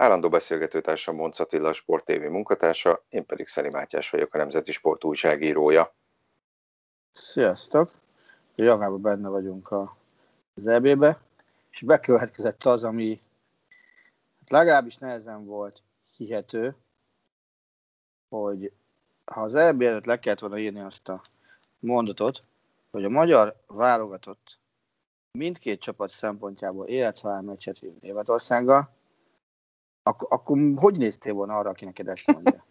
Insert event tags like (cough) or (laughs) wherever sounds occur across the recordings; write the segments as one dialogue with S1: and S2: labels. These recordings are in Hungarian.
S1: Állandó beszélgetőtársam Monc Attila, Sport TV munkatársa, én pedig Szeri Mátyás vagyok, a Nemzeti Sport újságírója.
S2: Sziasztok! Javában benne vagyunk az EB-be, és bekövetkezett az, ami hát legalábbis nehezen volt hihető, hogy ha az EB előtt le kellett volna írni azt a mondatot, hogy a magyar válogatott mindkét csapat szempontjából élethalál meccset vív Németországgal, Ak- akkor hogy néztél volna arra, aki neked ezt mondja? (laughs)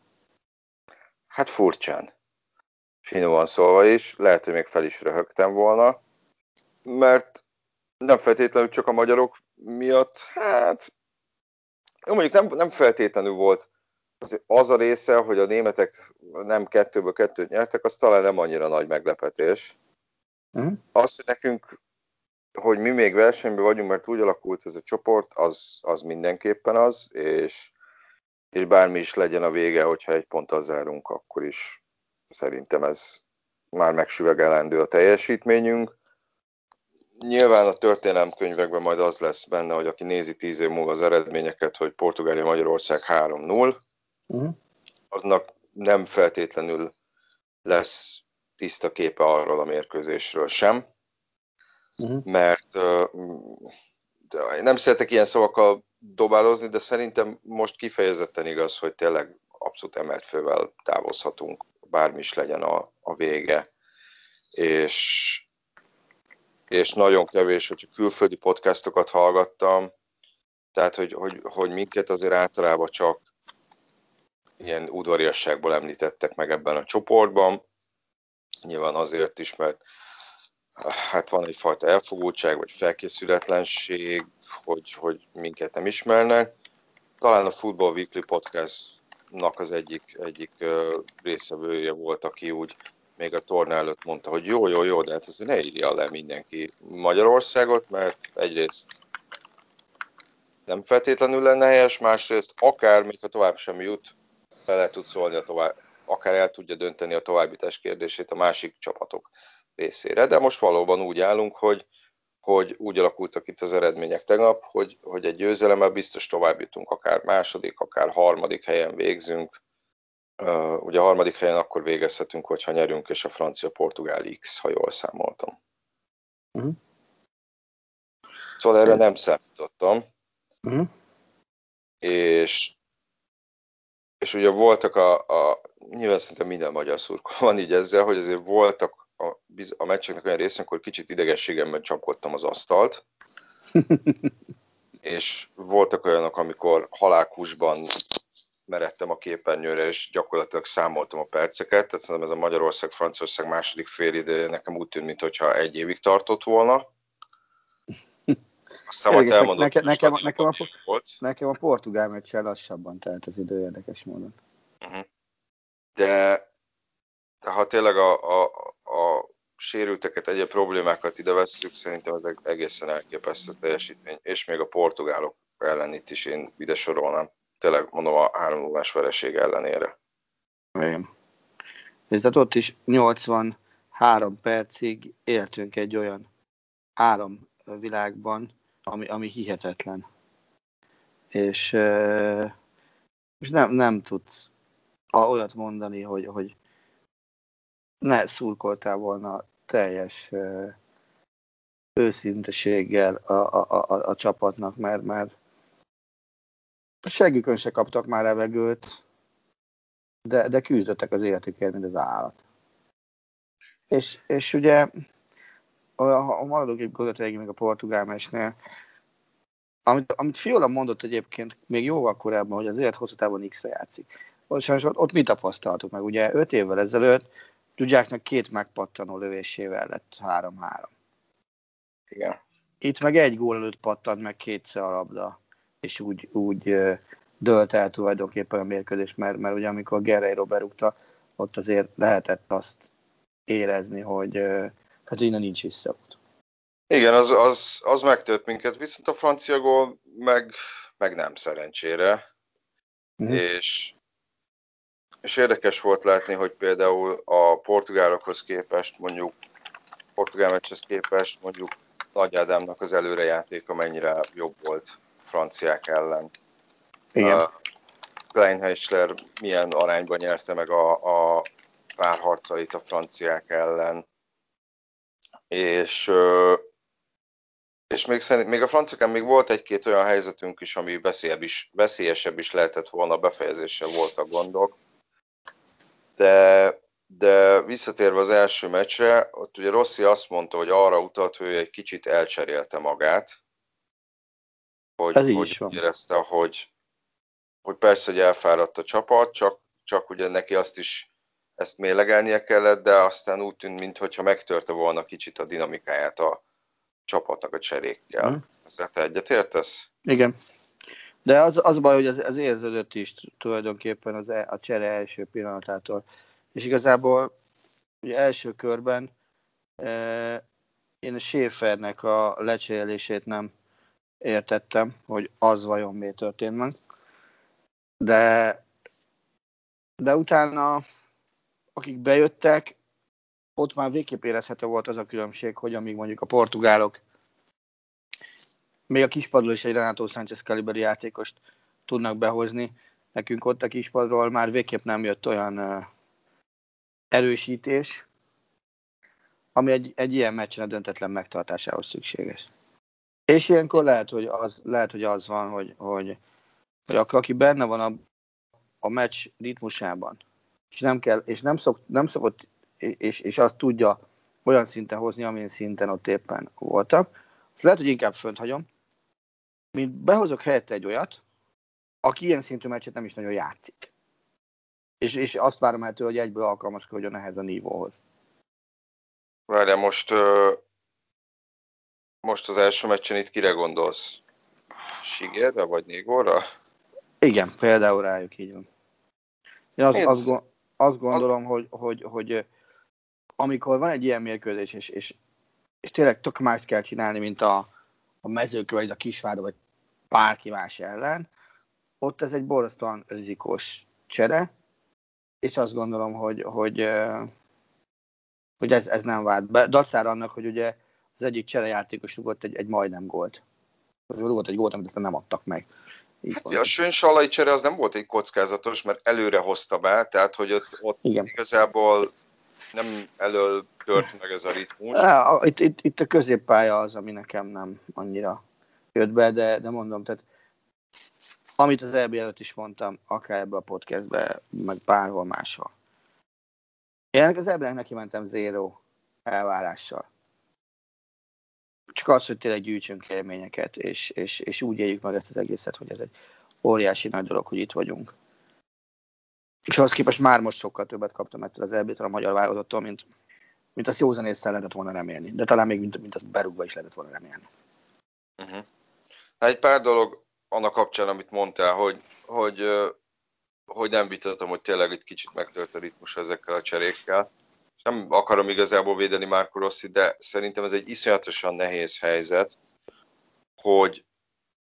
S1: Hát furcsán. Finoman szólva is, lehet, hogy még fel is röhögtem volna, mert nem feltétlenül csak a magyarok miatt, hát mondjuk nem, nem feltétlenül volt az, az a része, hogy a németek nem kettőből kettőt nyertek, az talán nem annyira nagy meglepetés. Uh-huh. Az, hogy nekünk hogy mi még versenyben vagyunk, mert úgy alakult ez a csoport, az, az mindenképpen az, és, és bármi is legyen a vége, hogyha egy ponttal zárunk, akkor is szerintem ez már megsüvegelendő a teljesítményünk. Nyilván a történelemkönyvekben majd az lesz benne, hogy aki nézi tíz év múlva az eredményeket, hogy Portugália Magyarország 3-0, uh-huh. Mhm. aznak nem feltétlenül lesz tiszta képe arról a mérkőzésről sem uh-huh. mert uh, nem szeretek ilyen szavakkal dobálozni, de szerintem most kifejezetten igaz, hogy tényleg abszolút emelt fővel távozhatunk, bármi is legyen a, a vége. És, és nagyon kevés, hogyha külföldi podcastokat hallgattam, tehát hogy, hogy, hogy minket azért általában csak ilyen udvariasságból említettek meg ebben a csoportban. Nyilván azért is, mert hát van egyfajta elfogultság, vagy felkészületlenség, hogy, hogy minket nem ismernek. Talán a Football Weekly Podcastnak az egyik, egyik részevője volt, aki úgy még a torna előtt mondta, hogy jó, jó, jó, de hát ez ne írja le mindenki Magyarországot, mert egyrészt nem feltétlenül lenne helyes, másrészt akár még ha tovább sem jut, bele tud szólni a tovább, akár el tudja dönteni a továbbítás kérdését a másik csapatok részére, de most valóban úgy állunk, hogy, hogy úgy alakultak itt az eredmények tegnap, hogy, hogy egy győzelemmel biztos tovább jutunk, akár második, akár harmadik helyen végzünk. Uh, ugye a harmadik helyen akkor végezhetünk, hogyha nyerünk, és a francia-portugál X, ha jól számoltam. Uh-huh. Szóval erre nem számítottam. Uh-huh. És, és ugye voltak a, a nyilván szerintem minden magyar szurkol van így ezzel, hogy azért voltak a, a meccseknek olyan részén, akkor kicsit idegességemben csapkodtam az asztalt, (laughs) és voltak olyanok, amikor halálkusban meredtem a képernyőre, és gyakorlatilag számoltam a perceket, tehát szerintem ez a Magyarország-Franciaország második fél ide nekem úgy tűnt, mintha egy évig tartott volna. (laughs)
S2: Aztán majd elmondom, nekem, nekem, nekem, a, volt. nekem a portugál meccsel lassabban telt az idő érdekes módon. Uh-huh.
S1: De, de ha tényleg a, a sérülteket, egyéb problémákat ide veszük, szerintem ez egészen elképesztő teljesítmény, és még a portugálok ellen itt is én ide sorolnám. Tényleg mondom a három órás vereség ellenére.
S2: Igen. És hát ott is 83 percig éltünk egy olyan három világban, ami, ami hihetetlen. És, és nem, nem tudsz olyat mondani, hogy, hogy ne szurkoltál volna teljes őszinteséggel a, a, a, a csapatnak, mert, mert seggükön se kaptak már levegőt, de, de küzdöttek az életükért, mint az állat. És, és ugye, ha maradok egy gondot még a portugál mesnél, amit, amit Fiola mondott egyébként még jóval korábban, hogy az élet hosszú távon X-re játszik. Sajnos ott, ott mi tapasztaltuk meg? Ugye 5 évvel ezelőtt Tudjáknak két megpattanó lövésével lett 3-3.
S1: Igen.
S2: Itt meg egy gól előtt pattant meg kétszer a labda, és úgy, úgy dölt el tulajdonképpen a mérkőzés, mert, mert ugye amikor Guerreiro berúgta, ott azért lehetett azt érezni, hogy hát innen nincs visszaút.
S1: Igen, az, az, az megtört minket, viszont a francia gól meg, meg nem szerencsére. Mm. És, és érdekes volt látni, hogy például a portugálokhoz képest, mondjuk portugál meccshez képest, mondjuk Nagy Ádámnak az előrejátéka mennyire jobb volt franciák ellen.
S2: Igen. Uh,
S1: Kleinheisler milyen arányban nyerte meg a, a párharcait a franciák ellen. És, és még, szerint, még a franciákán még volt egy-két olyan helyzetünk is, ami veszélyesebb is, veszélyesebb is lehetett volna, befejezéssel voltak gondok. De, de visszatérve az első meccsre, ott ugye Rossi azt mondta, hogy arra utalt, hogy egy kicsit elcserélte magát, hogy,
S2: Ez
S1: hogy érezte, hogy, hogy persze, hogy elfáradt a csapat, csak, csak ugye neki azt is ezt mélegelnie kellett, de aztán úgy tűnt, mintha megtörte volna kicsit a dinamikáját a csapatnak a cserékkel. Mm. Ezzel te egyetértesz?
S2: Igen. De az, az baj, hogy az, az érződött is tulajdonképpen az, e, a csere első pillanatától. És igazából ugye első körben e, én a Schäfernek a lecserélését nem értettem, hogy az vajon mi történt meg. De, de utána, akik bejöttek, ott már végképp érezhető volt az a különbség, hogy amíg mondjuk a portugálok még a kispadról is egy Renato Sánchez kaliberi játékost tudnak behozni. Nekünk ott a kispadról már végképp nem jött olyan erősítés, ami egy, egy ilyen meccsen a döntetlen megtartásához szükséges. És ilyenkor lehet, hogy az, lehet, hogy az van, hogy, hogy, hogy aki benne van a, a meccs ritmusában, és nem, kell, és nem, szok, nem szokott, és, és azt tudja olyan szinten hozni, amilyen szinten ott éppen voltak, azt lehet, hogy inkább fönt hagyom, mint behozok helyette egy olyat, aki ilyen szintű meccset nem is nagyon játszik. És, és azt várom tőle, hogy egyből alkalmazkodjon ehhez a nívóhoz.
S1: Várjál, most, most az első meccsen itt kire gondolsz? Sigérre vagy Négorra?
S2: Igen, például rájuk így van. Én azt, azt, azt gondolom, az... hogy, hogy, hogy amikor van egy ilyen mérkőzés, és, és, és tényleg tök mást kell csinálni, mint a, a mezők, vagy a kisvárda, vagy bárki más ellen, ott ez egy borzasztóan rizikós csere, és azt gondolom, hogy, hogy, hogy ez, ez nem vált be. Dacára annak, hogy ugye az egyik cserejátékos rúgott egy, egy majdnem gólt. Az rúgott egy gólt, amit aztán nem adtak meg.
S1: Így hát, a Sőn Salai csere az nem volt egy kockázatos, mert előre hozta be, tehát hogy ott, ott Igen. igazából nem elől tört meg ez a ritmus.
S2: Itt, itt, itt a középpálya az, ami nekem nem annyira jött be, de, de mondom, tehát amit az EB előtt is mondtam, akár ebbe a podcastbe, meg bárhol máshol. Én az eb neki mentem zéró elvárással. Csak az, hogy tényleg gyűjtsünk élményeket, és, és, és úgy éljük meg ezt az egészet, hogy ez egy óriási nagy dolog, hogy itt vagyunk. És ahhoz képest már most sokkal többet kaptam ettől az eb a magyar válogatottól, mint, mint azt józanésszel lehetett volna remélni. De talán még mint, mint azt berúgva is lehetett volna remélni.
S1: Uh-huh. Hát egy pár dolog annak kapcsán, amit mondtál, hogy, hogy, hogy nem vitatom, hogy tényleg egy kicsit megtört a ritmus ezekkel a cserékkel. Nem akarom igazából védeni Márko Rossi, de szerintem ez egy iszonyatosan nehéz helyzet, hogy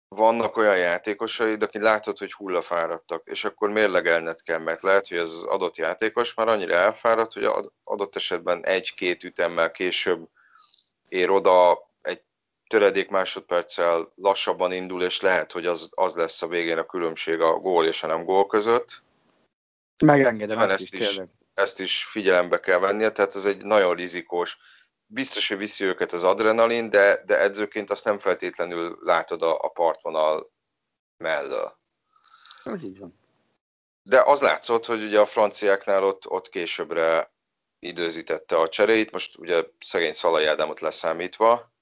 S1: vannak olyan játékosaid, akik látod, hogy hullafáradtak, és akkor mérlegelned kell, mert lehet, hogy ez az adott játékos már annyira elfáradt, hogy adott esetben egy-két ütemmel később ér oda töredék másodperccel lassabban indul, és lehet, hogy az, az lesz a végén a különbség a gól és a nem gól között.
S2: Megengedem,
S1: ezt, ezt, is, ezt is figyelembe kell vennie, tehát ez egy nagyon rizikós. Biztos, hogy viszi őket az adrenalin, de, de edzőként azt nem feltétlenül látod a, a partvonal mellől.
S2: Ez így van.
S1: de az látszott, hogy ugye a franciáknál ott, ott későbbre időzítette a cseréit, most ugye szegény Szalai Ádámot leszámítva,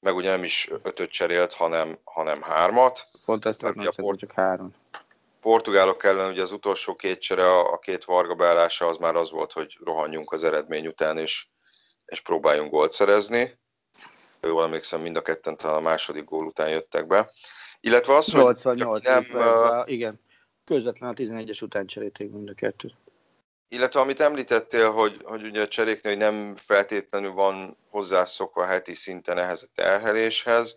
S1: meg ugye nem is ötöt cserélt, hanem, hanem hármat.
S2: Pont ezt
S1: ugye a
S2: hogy csak három.
S1: Portugálok ellen ugye az utolsó két csere, a két Varga beállása az már az volt, hogy rohanjunk az eredmény után, és, és próbáljunk gólt szerezni. Jól emlékszem, mind a ketten talán a második gól után jöttek be. Illetve az, hogy
S2: 88
S1: nem,
S2: nem, percben, igen. Közvetlen a 11-es után cserélték mind a kettőt.
S1: Illetve amit említettél, hogy, hogy ugye a cseréknél hogy nem feltétlenül van hozzászokva heti szinten ehhez a terheléshez.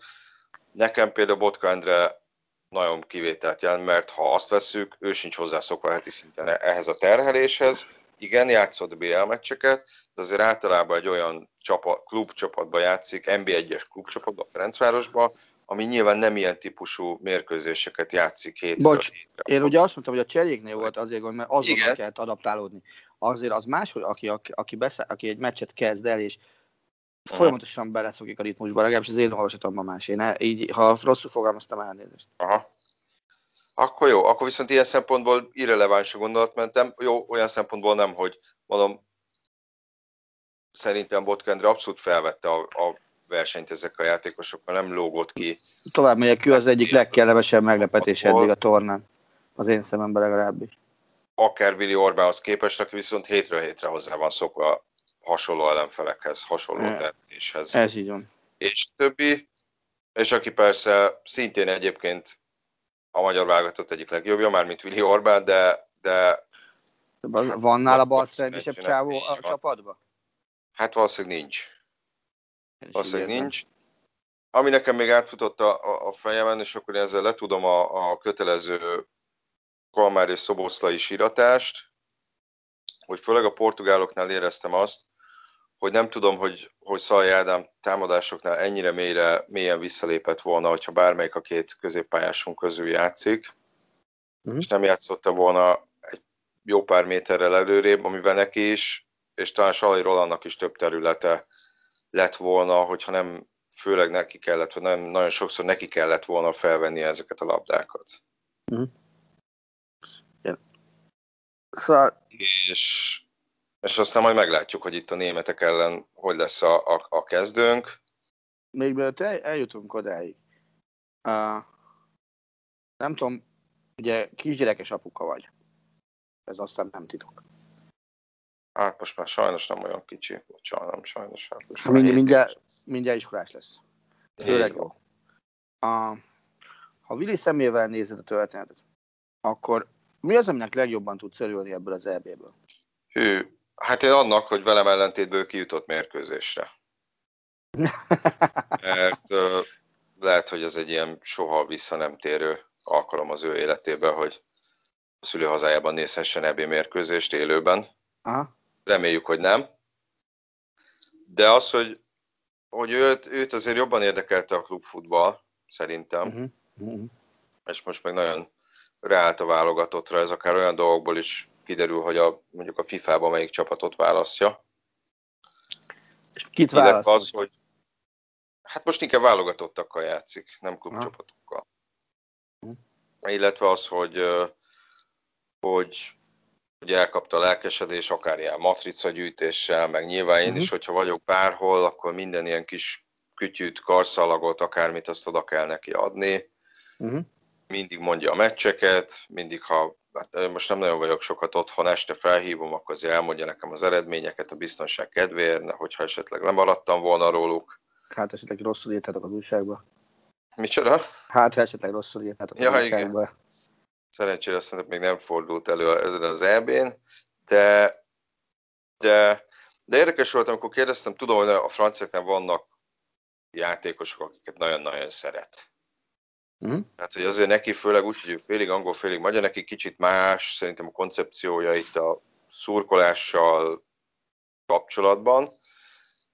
S1: Nekem például Botka Endre nagyon kivételt jelent, mert ha azt vesszük, ő sincs hozzászokva heti szinten ehhez a terheléshez. Igen, játszott BL meccseket, de azért általában egy olyan csapat, klubcsapatba játszik, NB1-es klubcsapatba, Ferencvárosba, ami nyilván nem ilyen típusú mérkőzéseket játszik hétről
S2: Bocs,
S1: hétre.
S2: Én ugye azt mondtam, hogy a cseréknél volt azért gond, mert azonnal kellett adaptálódni. Azért az más, hogy aki, aki, beszáll, aki egy meccset kezd el, és
S1: Aha.
S2: folyamatosan beleszokik a ritmusba, legalábbis az én olvasatomban más. Én így, ha rosszul fogalmaztam, elnézést.
S1: Aha. Akkor jó, akkor viszont ilyen szempontból irreleváns a gondolatmentem. Jó, olyan szempontból nem, hogy mondom, szerintem Botkendre abszolút felvette a, a versenyt ezek a játékosokkal, nem lógott ki.
S2: Tovább megyek, ő az egyik legkellemesebb meglepetés eddig a tornán. Az én szememben legalábbis.
S1: Akár Willi Orbánhoz képest, aki viszont hétről hétre hozzá van szokva hasonló ellenfelekhez, hasonló
S2: E-. Ez így van.
S1: És többi, és aki persze szintén egyébként a magyar válogatott egyik legjobbja, mármint Willi Orbán, de, de
S2: Van nála bal
S1: szerencsére
S2: csávó a
S1: van.
S2: csapatban?
S1: hát valószínűleg nincs. Valószínűleg nincs. Ami nekem még átfutott a, a, fejemen, és akkor én ezzel letudom a, a kötelező Kalmár és Szoboszlai síratást, hogy főleg a portugáloknál éreztem azt, hogy nem tudom, hogy, hogy Szalai Ádám támadásoknál ennyire mélyre, mélyen visszalépett volna, hogyha bármelyik a két középpályásunk közül játszik,
S2: Mhm.
S1: és nem játszotta volna egy jó pár méterrel előrébb, amivel neki is, és talán Salai Rolandnak is több területe lett volna, hogyha nem főleg neki kellett, vagy nem, nagyon sokszor neki kellett volna felvenni ezeket a labdákat.
S2: Szóval
S1: És, és aztán majd meglátjuk, hogy itt a németek ellen hogy lesz a, a, a kezdőnk.
S2: még mielőtt el, eljutunk odáig, uh, nem tudom, ugye kisgyerekes apuka vagy. Ez aztán nem titok.
S1: Hát most már sajnos nem olyan kicsi, bocsánat, sajnos. Hát most
S2: Hát mind, mindjárt, mindjárt iskolás lesz. Főleg jó. Uh, ha Willi szemével nézed a történetet, akkor mi az, aminek legjobban tudsz örülni ebből az EB-ből?
S1: Hű, hát én annak, hogy velem ellentétből kijutott mérkőzésre. (laughs) Mert ö, lehet, hogy ez egy ilyen soha vissza nem térő alkalom az ő életében, hogy a szülőhazájában nézhessen EB mérkőzést élőben.
S2: Aha.
S1: Reméljük, hogy nem. De az, hogy, hogy őt, őt azért jobban érdekelte a klubfutball, szerintem,
S2: Uh-huh. Uh-huh.
S1: és most meg nagyon ráállt a válogatottra, ez akár olyan dolgokból is kiderül, hogy a, mondjuk a FIFA-ban melyik csapatot választja.
S2: És kit
S1: Illetve
S2: választod?
S1: az, hogy hát most inkább válogatottakkal játszik, nem klubcsapatokkal.
S2: Mhm.
S1: Illetve az, hogy, hogy, hogy elkapta a lelkesedés, akár ilyen matrica gyűjtéssel, meg nyilván én
S2: Mhm.
S1: is, hogyha vagyok bárhol, akkor minden ilyen kis kütyűt, karszalagot, akármit azt oda kell neki adni.
S2: Uh-huh.
S1: mindig mondja a meccseket, mindig ha, hát most nem nagyon vagyok sokat otthon, este felhívom, akkor azért elmondja nekem az eredményeket a biztonság kedvéért, hogyha esetleg lemaradtam volna róluk.
S2: Hát esetleg rosszul írtátok az újságba.
S1: Micsoda?
S2: Hát esetleg rosszul írtátok az
S1: Ja, igen. Szerencsére szerintem még nem fordult elő ezen az EB-n, de, de, de érdekes volt, amikor kérdeztem, tudom, hogy a franciáknál vannak játékosok, akiket nagyon-nagyon szeret.
S2: Uh-huh.
S1: Tehát, hogy azért neki főleg úgy, hogy félig angol, félig magyar, neki kicsit más, szerintem a koncepciója itt a szurkolással kapcsolatban.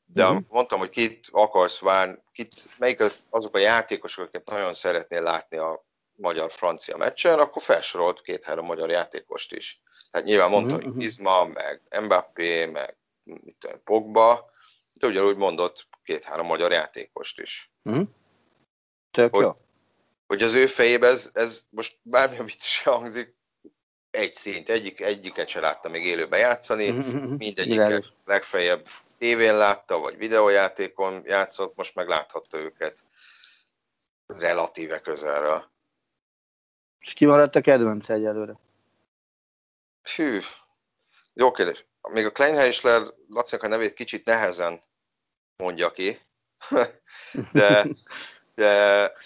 S1: De uh-huh. mondtam, hogy kit akarsz várni, kit, melyik az- azok a játékosok, akiket nagyon szeretnél látni a magyar-francia meccsen, akkor felsorolt két-három magyar játékost is. Tehát nyilván mondta,
S2: Mhm,
S1: hogy
S2: mhm.
S1: Izma, meg Mbappé, meg mit tudom, Pogba, de ugyanúgy mondott két-három magyar játékost is
S2: Uh-huh. Tök
S1: Hogy-
S2: jó.
S1: hogy az ő fejében ez, ez most bármilyen vicces hangzik, egy szint, egyik, egyiket se látta még élőben játszani,
S2: Mhm,
S1: mindegyiket legfeljebb tévén látta, vagy videójátékon játszott, most meg láthatta őket relatíve közelről.
S2: És ki maradt a kedvenc egyelőre?
S1: Hű, jó kérdés. Még a Kleinheisler Lacinak a nevét kicsit nehezen mondja ki, (laughs) de, de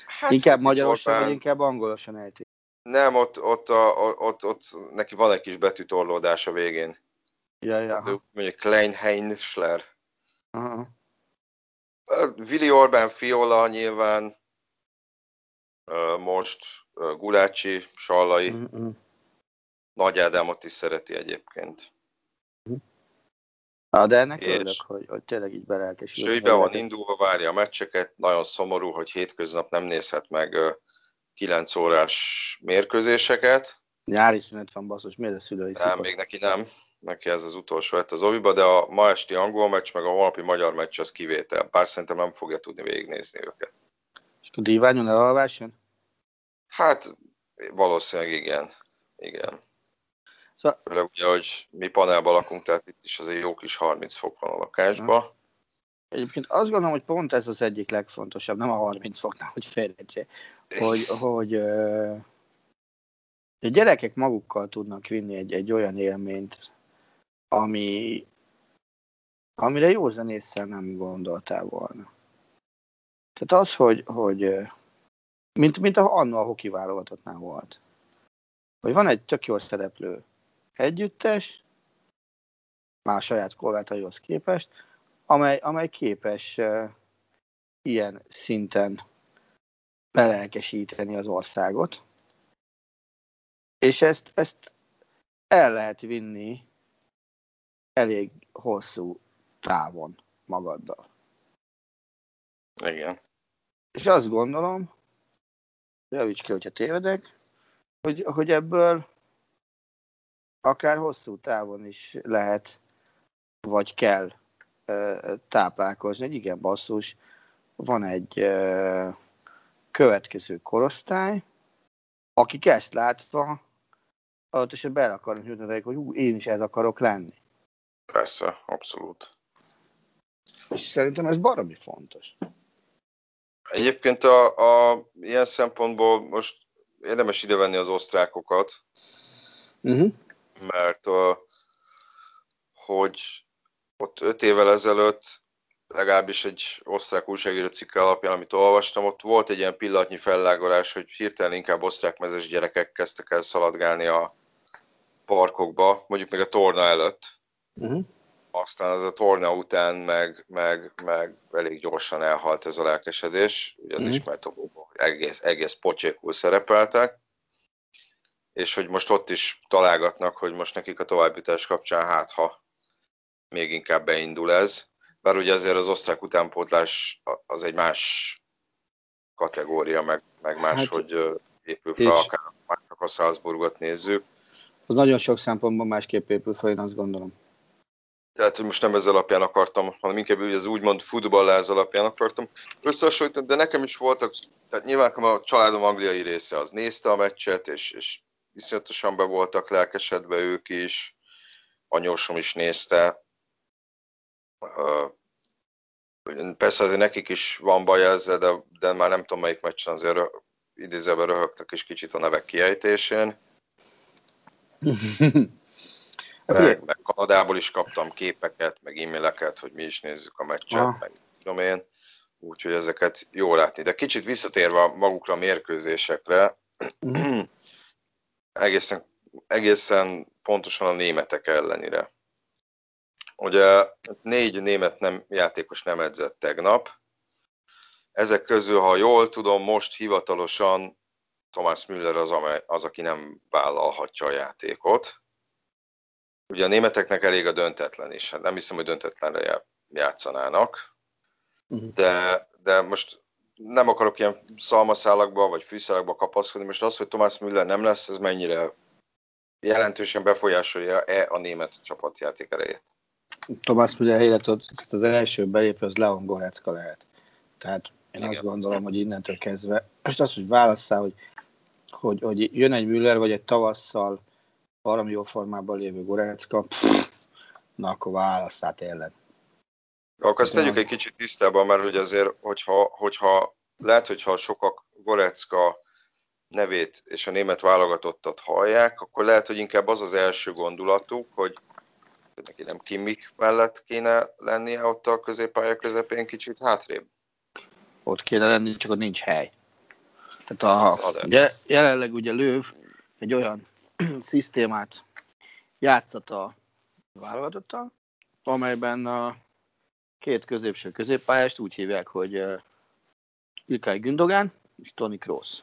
S1: hát
S2: inkább magyarosan,
S1: Orbán-
S2: vagy inkább angolosan ejti?
S1: Nem, ott, ott, a, ott, ott, neki van egy kis betűtorlódás a végén.
S2: Ja, ja.
S1: Ő mondja Kleinheisler.
S2: Aha.
S1: Vili Orbán Fiola nyilván, most Gulácsi, Sallai,
S2: Mhm.
S1: Nagy Ádámot is szereti egyébként.
S2: Ah, de ennek
S1: És-
S2: örülök, hogy, hogy tényleg így belelkesült.
S1: És ő be van indulva, várja a meccseket, nagyon szomorú, hogy hétköznap nem nézhet meg ö, 9 órás mérkőzéseket.
S2: Nyári szünet van, basszus, miért a szülői
S1: Nem, még neki nem. Neki ez az utolsó lett az Oviba, de a ma esti angol meccs, meg a holnapi magyar meccs az kivétel. Bár szerintem nem fogja tudni végignézni őket.
S2: A díványon elalvás jön?
S1: Hát valószínűleg igen. Igen.
S2: Szóval-
S1: Főleg ugye, hogy mi panelban lakunk, tehát itt is azért jó kis 30 fok van a lakásban.
S2: Egyébként azt gondolom, hogy pont ez az egyik legfontosabb, nem a 30 foknál, hogy félrejtse, hogy, (laughs) hogy a gyerekek magukkal tudnak vinni egy, egy olyan élményt, ami, amire józan észre nem gondoltál volna. Tehát az, hogy, hogy mint, mint a, annó a hoki válogatottnál volt, hogy van egy tök jól szereplő együttes, már a saját korlátaihoz képest, amely, amely képes uh, ilyen szinten belelkesíteni az országot, és ezt, ezt el lehet vinni elég hosszú távon magaddal.
S1: Igen.
S2: És azt gondolom, javíts ki, hogyha tévedek, hogy, hogy ebből akár hosszú távon is lehet, vagy kell táplálkozni, hogy igen, basszus, van egy következő korosztály, akik ezt látva adott esetben el akarnak jutni, hogy ú, én is ez akarok lenni.
S1: Persze, abszolút.
S2: És szerintem ez baromi fontos.
S1: Egyébként a, a ilyen szempontból most érdemes idevenni az osztrákokat,
S2: Uh-huh.
S1: mert a, hogy ott öt évvel ezelőtt legalábbis egy osztrák újságíró cikke alapján, amit olvastam, ott volt egy ilyen pillanatnyi fellágolás, hogy hirtelen inkább osztrákmezes gyerekek kezdtek el szaladgálni a parkokba, mondjuk még a torna előtt.
S2: Uh-huh.
S1: Aztán az a torna után meg, meg, meg elég gyorsan elhalt ez a lelkesedés, ugye az
S2: Mhm.
S1: ismert okokból, hogy egész, egész pocsékul szerepeltek, és hogy most ott is találgatnak, hogy most nekik a továbbjutás kapcsán hát ha még inkább beindul ez. Bár ugye azért az osztrák utánpótlás az egy más kategória, meg, meg más,
S2: Hát,
S1: hogy épül fel, akár már csak a Salzburgot nézzük.
S2: Az nagyon sok szempontból másképp épül fel, én azt gondolom.
S1: Tehát, hogy most nem ez alapján akartam, hanem inkább úgy az úgymond futballáz alapján akartam összehasonlítani, de nekem is voltak, tehát nyilván a családom angliai része az nézte a meccset, és, és viszonyatosan be voltak lelkesedve ők is, anyósom is nézte. Persze azért nekik is van baj ezzel, de, de már nem tudom melyik meccsen azért idézőben röhögtek is kicsit a nevek kiejtésén. (laughs)
S2: Hát
S1: Meg, meg Kanadából is kaptam képeket, meg e-maileket, hogy mi is nézzük a meccset,
S2: Ah.
S1: meg tudom én. Úgyhogy ezeket jó látni. De kicsit visszatérve magukra a mérkőzésekre, (clears throat) egészen, egészen pontosan a németek ellenére. Ugye négy német nem, játékos nem edzett tegnap. Ezek közül, ha jól tudom, most hivatalosan Thomas Müller az, amely, az aki nem vállalhatja a játékot. Ugye a németeknek elég a döntetlen is. Hát nem hiszem, hogy döntetlenre já- játszanának.
S2: Mhm.
S1: De, de most nem akarok ilyen szalmaszálakba vagy fűszálakba kapaszkodni. Most az, hogy Thomas Müller nem lesz, ez mennyire jelentősen befolyásolja-e a német csapatjáték erejét?
S2: Tomás Müller életod, az első belépő az Leon Gorecka lehet. Tehát én
S1: Igen.
S2: azt gondolom, hogy innentől kezdve, most az, hogy válasszál, hogy, hogy, hogy jön egy Müller, vagy egy tavasszal valami jó formában lévő Gorecka, na akkor választál tényleg.
S1: Akkor ezt tegyük egy kicsit tisztában, mert hogy azért, hogyha, hogyha lehet, hogyha sokak Gorecka nevét és a német válogatottat hallják, akkor lehet, hogy inkább az az első gondolatuk, hogy neki nem Kimmik mellett kéne lennie ott a középpálya közepén kicsit hátrébb.
S2: Ott kéne lenni, csak ott nincs hely. Tehát a, ugye, jelenleg ugye Löv egy olyan (clears throat) szisztémát játszott a válogatottal, amelyben a két középső középpályást úgy hívják, hogy Ilkay Gündogán és Tony Kroos.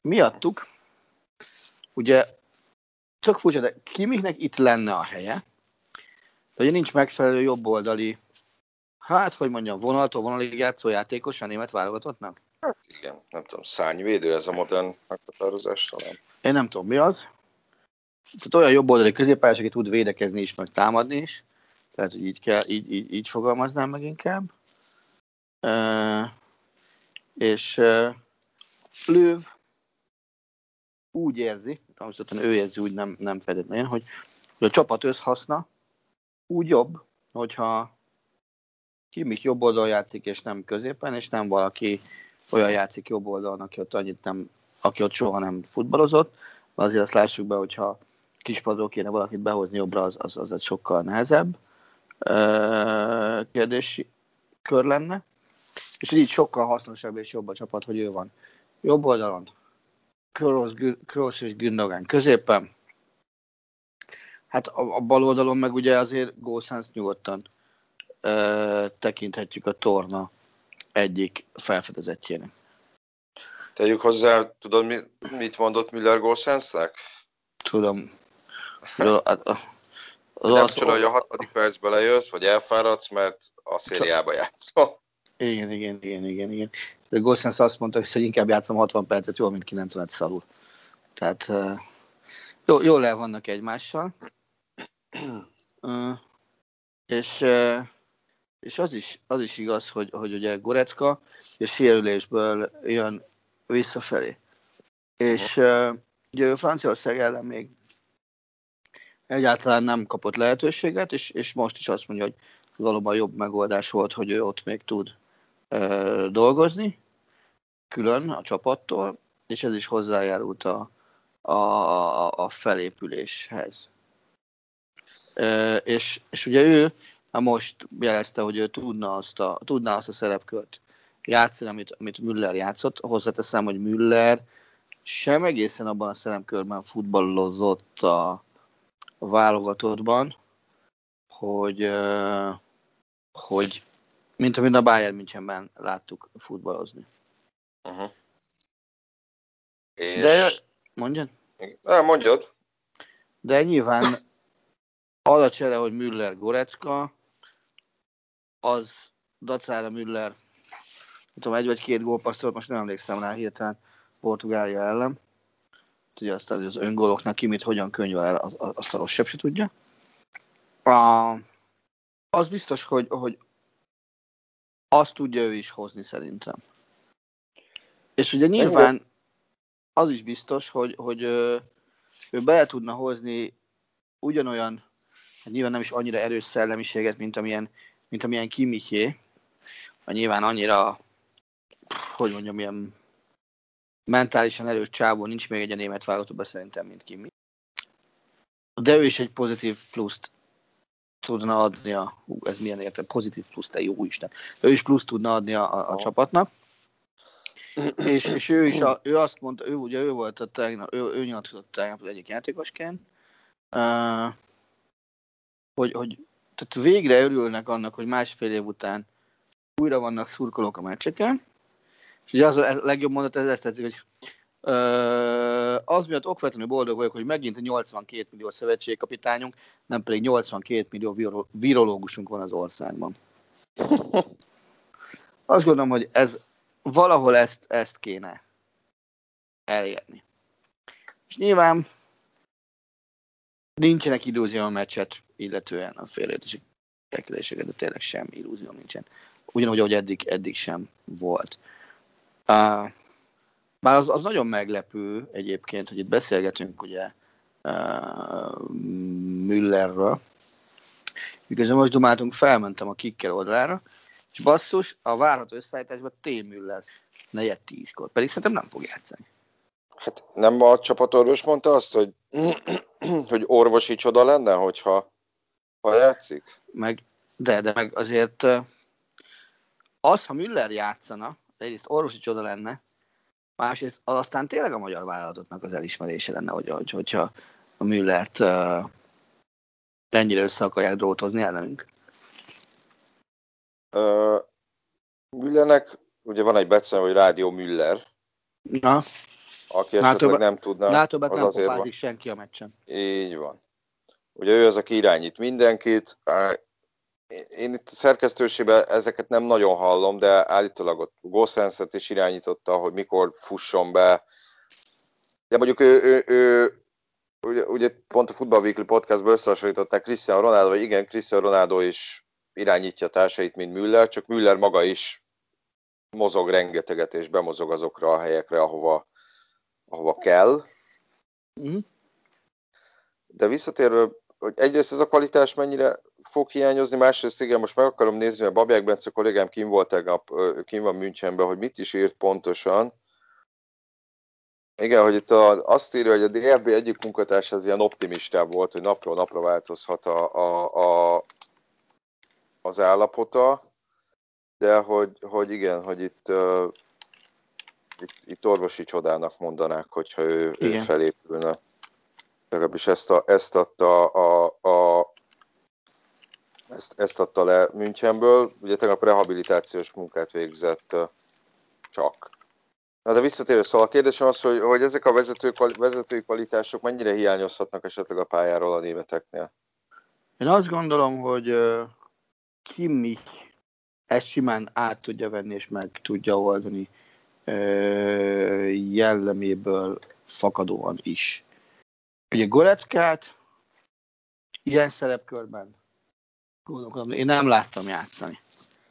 S2: Miattuk, ugye tök furcsa, de Kimiknek itt lenne a helye, de ugye nincs megfelelő jobboldali, hát, hogy mondjam, vonaltól vonalig játszó játékos a német válogatottnak?
S1: Hát igen, nem tudom, szányvédő ez a modern meghatározás talán.
S2: Én nem tudom, mi az. Tehát olyan jobboldali középpályás, aki tud védekezni is, meg támadni is. Tehát, így, kell, így, így, így fogalmaznám meg inkább. E, és e, Löv úgy érzi, természetesen ő érzi úgy nem, nem feltétlenül, hogy, hogy a csapat összhaszna úgy jobb, hogyha Kimik jobb oldal játszik, és nem középen, és nem valaki olyan játszik jobb oldalon, aki ott annyit nem, aki ott soha nem futballozott. Azért azt lássuk be, hogyha kispadról kéne valakit behozni jobbra, az, az, az egy sokkal nehezebb kérdési kör lenne. És így sokkal hasznosabb és jobb a csapat, hogy ő van. Jobb oldalon Kroos és Gündogan középen. Hát a, a bal oldalon meg ugye azért Gószánsz nyugodtan ö, tekinthetjük a torna egyik felfedezettjének.
S1: Tegyük hozzá, tudod, mi, mit mondott Müller Gószánsznek?
S2: Tudom.
S1: Hát, nem csoda, hogy a hatodik percbe lejössz, vagy elfáradsz, mert a szériába játszol.
S2: Igen, igen, igen, igen, igen. De Gossens azt mondta, hogy inkább játszom 60 percet jól, mint 90 szalul. Tehát jó, jól el vannak egymással. És, és az is, az is igaz, hogy, hogy ugye Gorecka a sérülésből jön visszafelé. És ugye Franciaország ellen még egyáltalán nem kapott lehetőséget, és, és most is azt mondja, hogy valóban jobb megoldás volt, hogy ő ott még tud ö, dolgozni, külön a csapattól, és ez is hozzájárult a, a, a felépüléshez. Ö, és, és ugye ő most jelezte, hogy ő tudna azt a, tudna azt a szerepkört játszani, amit, amit Müller játszott. Hozzáteszem, hogy Müller sem egészen abban a szerepkörben futballozott a, a válogatottban, hogy, hogy mint amit a Bayern Münchenben láttuk futballozni. Uh-huh. És... De mondjad?
S1: Nem, mondjad.
S2: De nyilván az a csere, hogy Müller Gorecka, az dacára Müller, nem tudom, egy vagy két gólpasszolt, most nem emlékszem rá hirtelen Portugália ellen. Ugye azt az öngóloknak ki mit hogyan könyvel, az, azt a rosszabb se tudja. A, az biztos, hogy, hogy azt tudja ő is hozni szerintem. És ugye nyilván az is biztos, hogy, hogy ő, ő bele tudna hozni ugyanolyan, hát nyilván nem is annyira erős szellemiséget, mint amilyen, mint amilyen Kimiké, nyilván annyira, hogy mondjam, ilyen mentálisan erős csávó nincs még egy a német vállalatban szerintem, mint Kimi. De ő is egy pozitív pluszt tudna adni a, hú, ez milyen érte, pozitív plusz, te jó Isten. Ő is plusz tudna adni a, a, a csapatnak. (clears throat) És, és ő is, a, ő azt mondta, ő ugye ő volt a tegnap, ő, ő nyilatkozott tegnap az egyik játékosként, uh, hogy, hogy tehát végre örülnek annak, hogy másfél év után újra vannak szurkolók a meccseken, és ugye az a legjobb mondat, ez ezt tetszik, hogy az miatt okvetlenül boldog vagyok, hogy megint a 82 millió szövetségkapitányunk, nem pedig 82 millió virológusunk van az országban. (laughs) Azt gondolom, hogy ez valahol ezt, ezt kéne elérni. És nyilván nincsenek illúzió a meccset, illetően a félreértéseket, de tényleg sem illúzió nincsen. Ugyanúgy, ahogy eddig, eddig sem volt. Uh, bár az, az nagyon meglepő egyébként, hogy itt beszélgetünk ugye uh, Müllerről. Miközben most dumáltunk, felmentem a kikkel oldalára, és basszus, a várható összeállításban T. Müller negyed tízkor, pedig szerintem nem fog játszani.
S1: Hát nem a csapatorvos mondta azt, hogy, (clears throat) hogy orvosi csoda lenne, hogyha ha játszik?
S2: Meg, de, de meg azért az, ha Müller játszana, egyrészt orvosi csoda lenne, másrészt az aztán tényleg a magyar vállalatoknak az elismerése lenne, hogy, hogy, hogyha a Müllert uh, ennyire össze akarják drótozni ellenünk.
S1: Uh, Müllernek ugye van egy becsen, hogy Rádió Müller.
S2: Na.
S1: Aki esetleg nem tudná.
S2: Látóbet az nem azért van. senki a meccsen.
S1: Így van. Ugye ő az, aki irányít mindenkit. Én itt a szerkesztőségben ezeket nem nagyon hallom, de állítólag ott Gossenset is irányította, hogy mikor fusson be. De mondjuk ő, ő, ő ugye, ugye pont a Football Weekly podcastban összehasonlították Cristiano Ronaldo, vagy igen, Cristiano Ronaldo is irányítja társait, mint Müller, csak Müller maga is mozog rengeteget, és bemozog azokra a helyekre, ahova, ahova kell. Mm. De visszatérve, hogy egyrészt ez a kvalitás mennyire fog hiányozni, másrészt igen, most meg akarom nézni, mert Babják Bence kollégám kim volt tegnap, kim van Münchenben, hogy mit is írt pontosan. Igen, hogy itt a, azt írja, hogy a DRB egyik munkatárs az ilyen optimistább volt, hogy napról napra változhat a, a, a, az állapota, de hogy, hogy igen, hogy itt, uh, itt, itt orvosi csodának mondanák, hogyha ő, ő felépülne. Legalábbis ezt, a, ezt adta a, a ezt, ezt adta le Münchenből. Ugye tegnap rehabilitációs munkát végzett csak. Na de visszatérő, szóval a kérdésem az, hogy, hogy ezek a vezető, vezetői kvalitások mennyire hiányozhatnak esetleg a pályáról a németeknél?
S2: Én azt gondolom, hogy Kimmich ezt simán át tudja venni és meg tudja oldani jelleméből fakadóan is. Ugye Goreckát ilyen szerepkörben gondolkodom, én nem láttam játszani.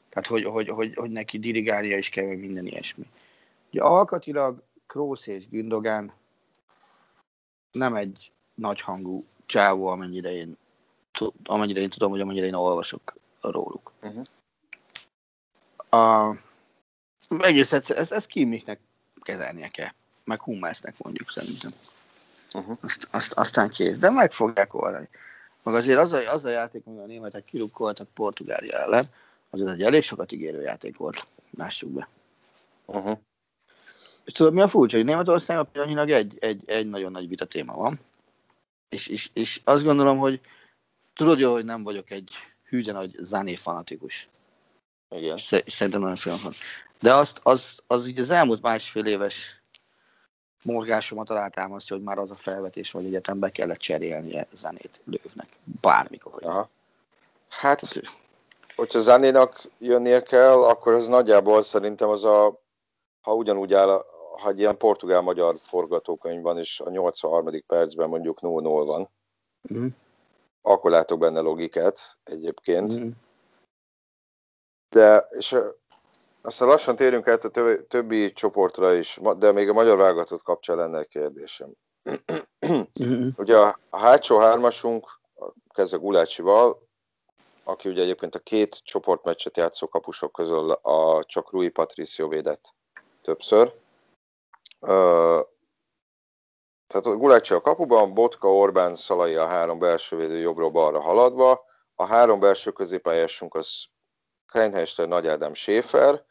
S2: Tehát, hogy, hogy, hogy, hogy neki dirigálja is kell, minden ilyesmi. Ugye alkatilag Krósz és Gündogán nem egy nagyhangú csávó, amennyire én, amennyire én tudom, hogy amennyire én olvasok róluk. Uh-huh. A, egész egyszer, ezt, ezt Kimmichnek kezelnie kell, meg Hummersnek mondjuk szerintem. Uh-huh. Azt, azt, aztán kész, de meg fogják oldani. Meg azért az a, az a játék, amivel a németek kirukkoltak Portugália ellen, az egy elég sokat ígérő játék volt, lássuk be. Uh-huh. És tudod, mi a furcsa, hogy Németországban pillanatnyilag egy, egy, egy nagyon nagy vita téma van. És, és, és azt gondolom, hogy tudod jó, hogy nem vagyok egy hűden nagy Zané fanatikus. Igen. Szerintem nagyon fiatal. De azt, az, az így az elmúlt másfél éves morgásomat alátámasztja, hogy már az a felvetés, hogy egyetem be kellett cserélnie zenét lővnek. Bármikor.
S1: Aha. Hát, hogyha zenének jönnie kell, akkor az nagyjából szerintem az a, ha ugyanúgy áll, ha egy ilyen portugál-magyar forgatókönyv van, és a 83. percben mondjuk 0-0 van, mm. akkor látok benne logikát egyébként. Mm. De, és aztán lassan térünk át a többi, csoportra is, de még a magyar válogatott kapcsán lenne egy kérdésem. Mm-hmm. ugye a, hátsó hármasunk, kezdve Gulácsival, aki ugye egyébként a két csoportmeccset játszó kapusok közül a, csak Rui Patricio védett többször. Tehát a Gulácsi a kapuban, Botka, Orbán, Szalai a három belső védő jobbról balra haladva. A három belső középpályásunk az Kleinhester, Nagy Ádám Schäfer.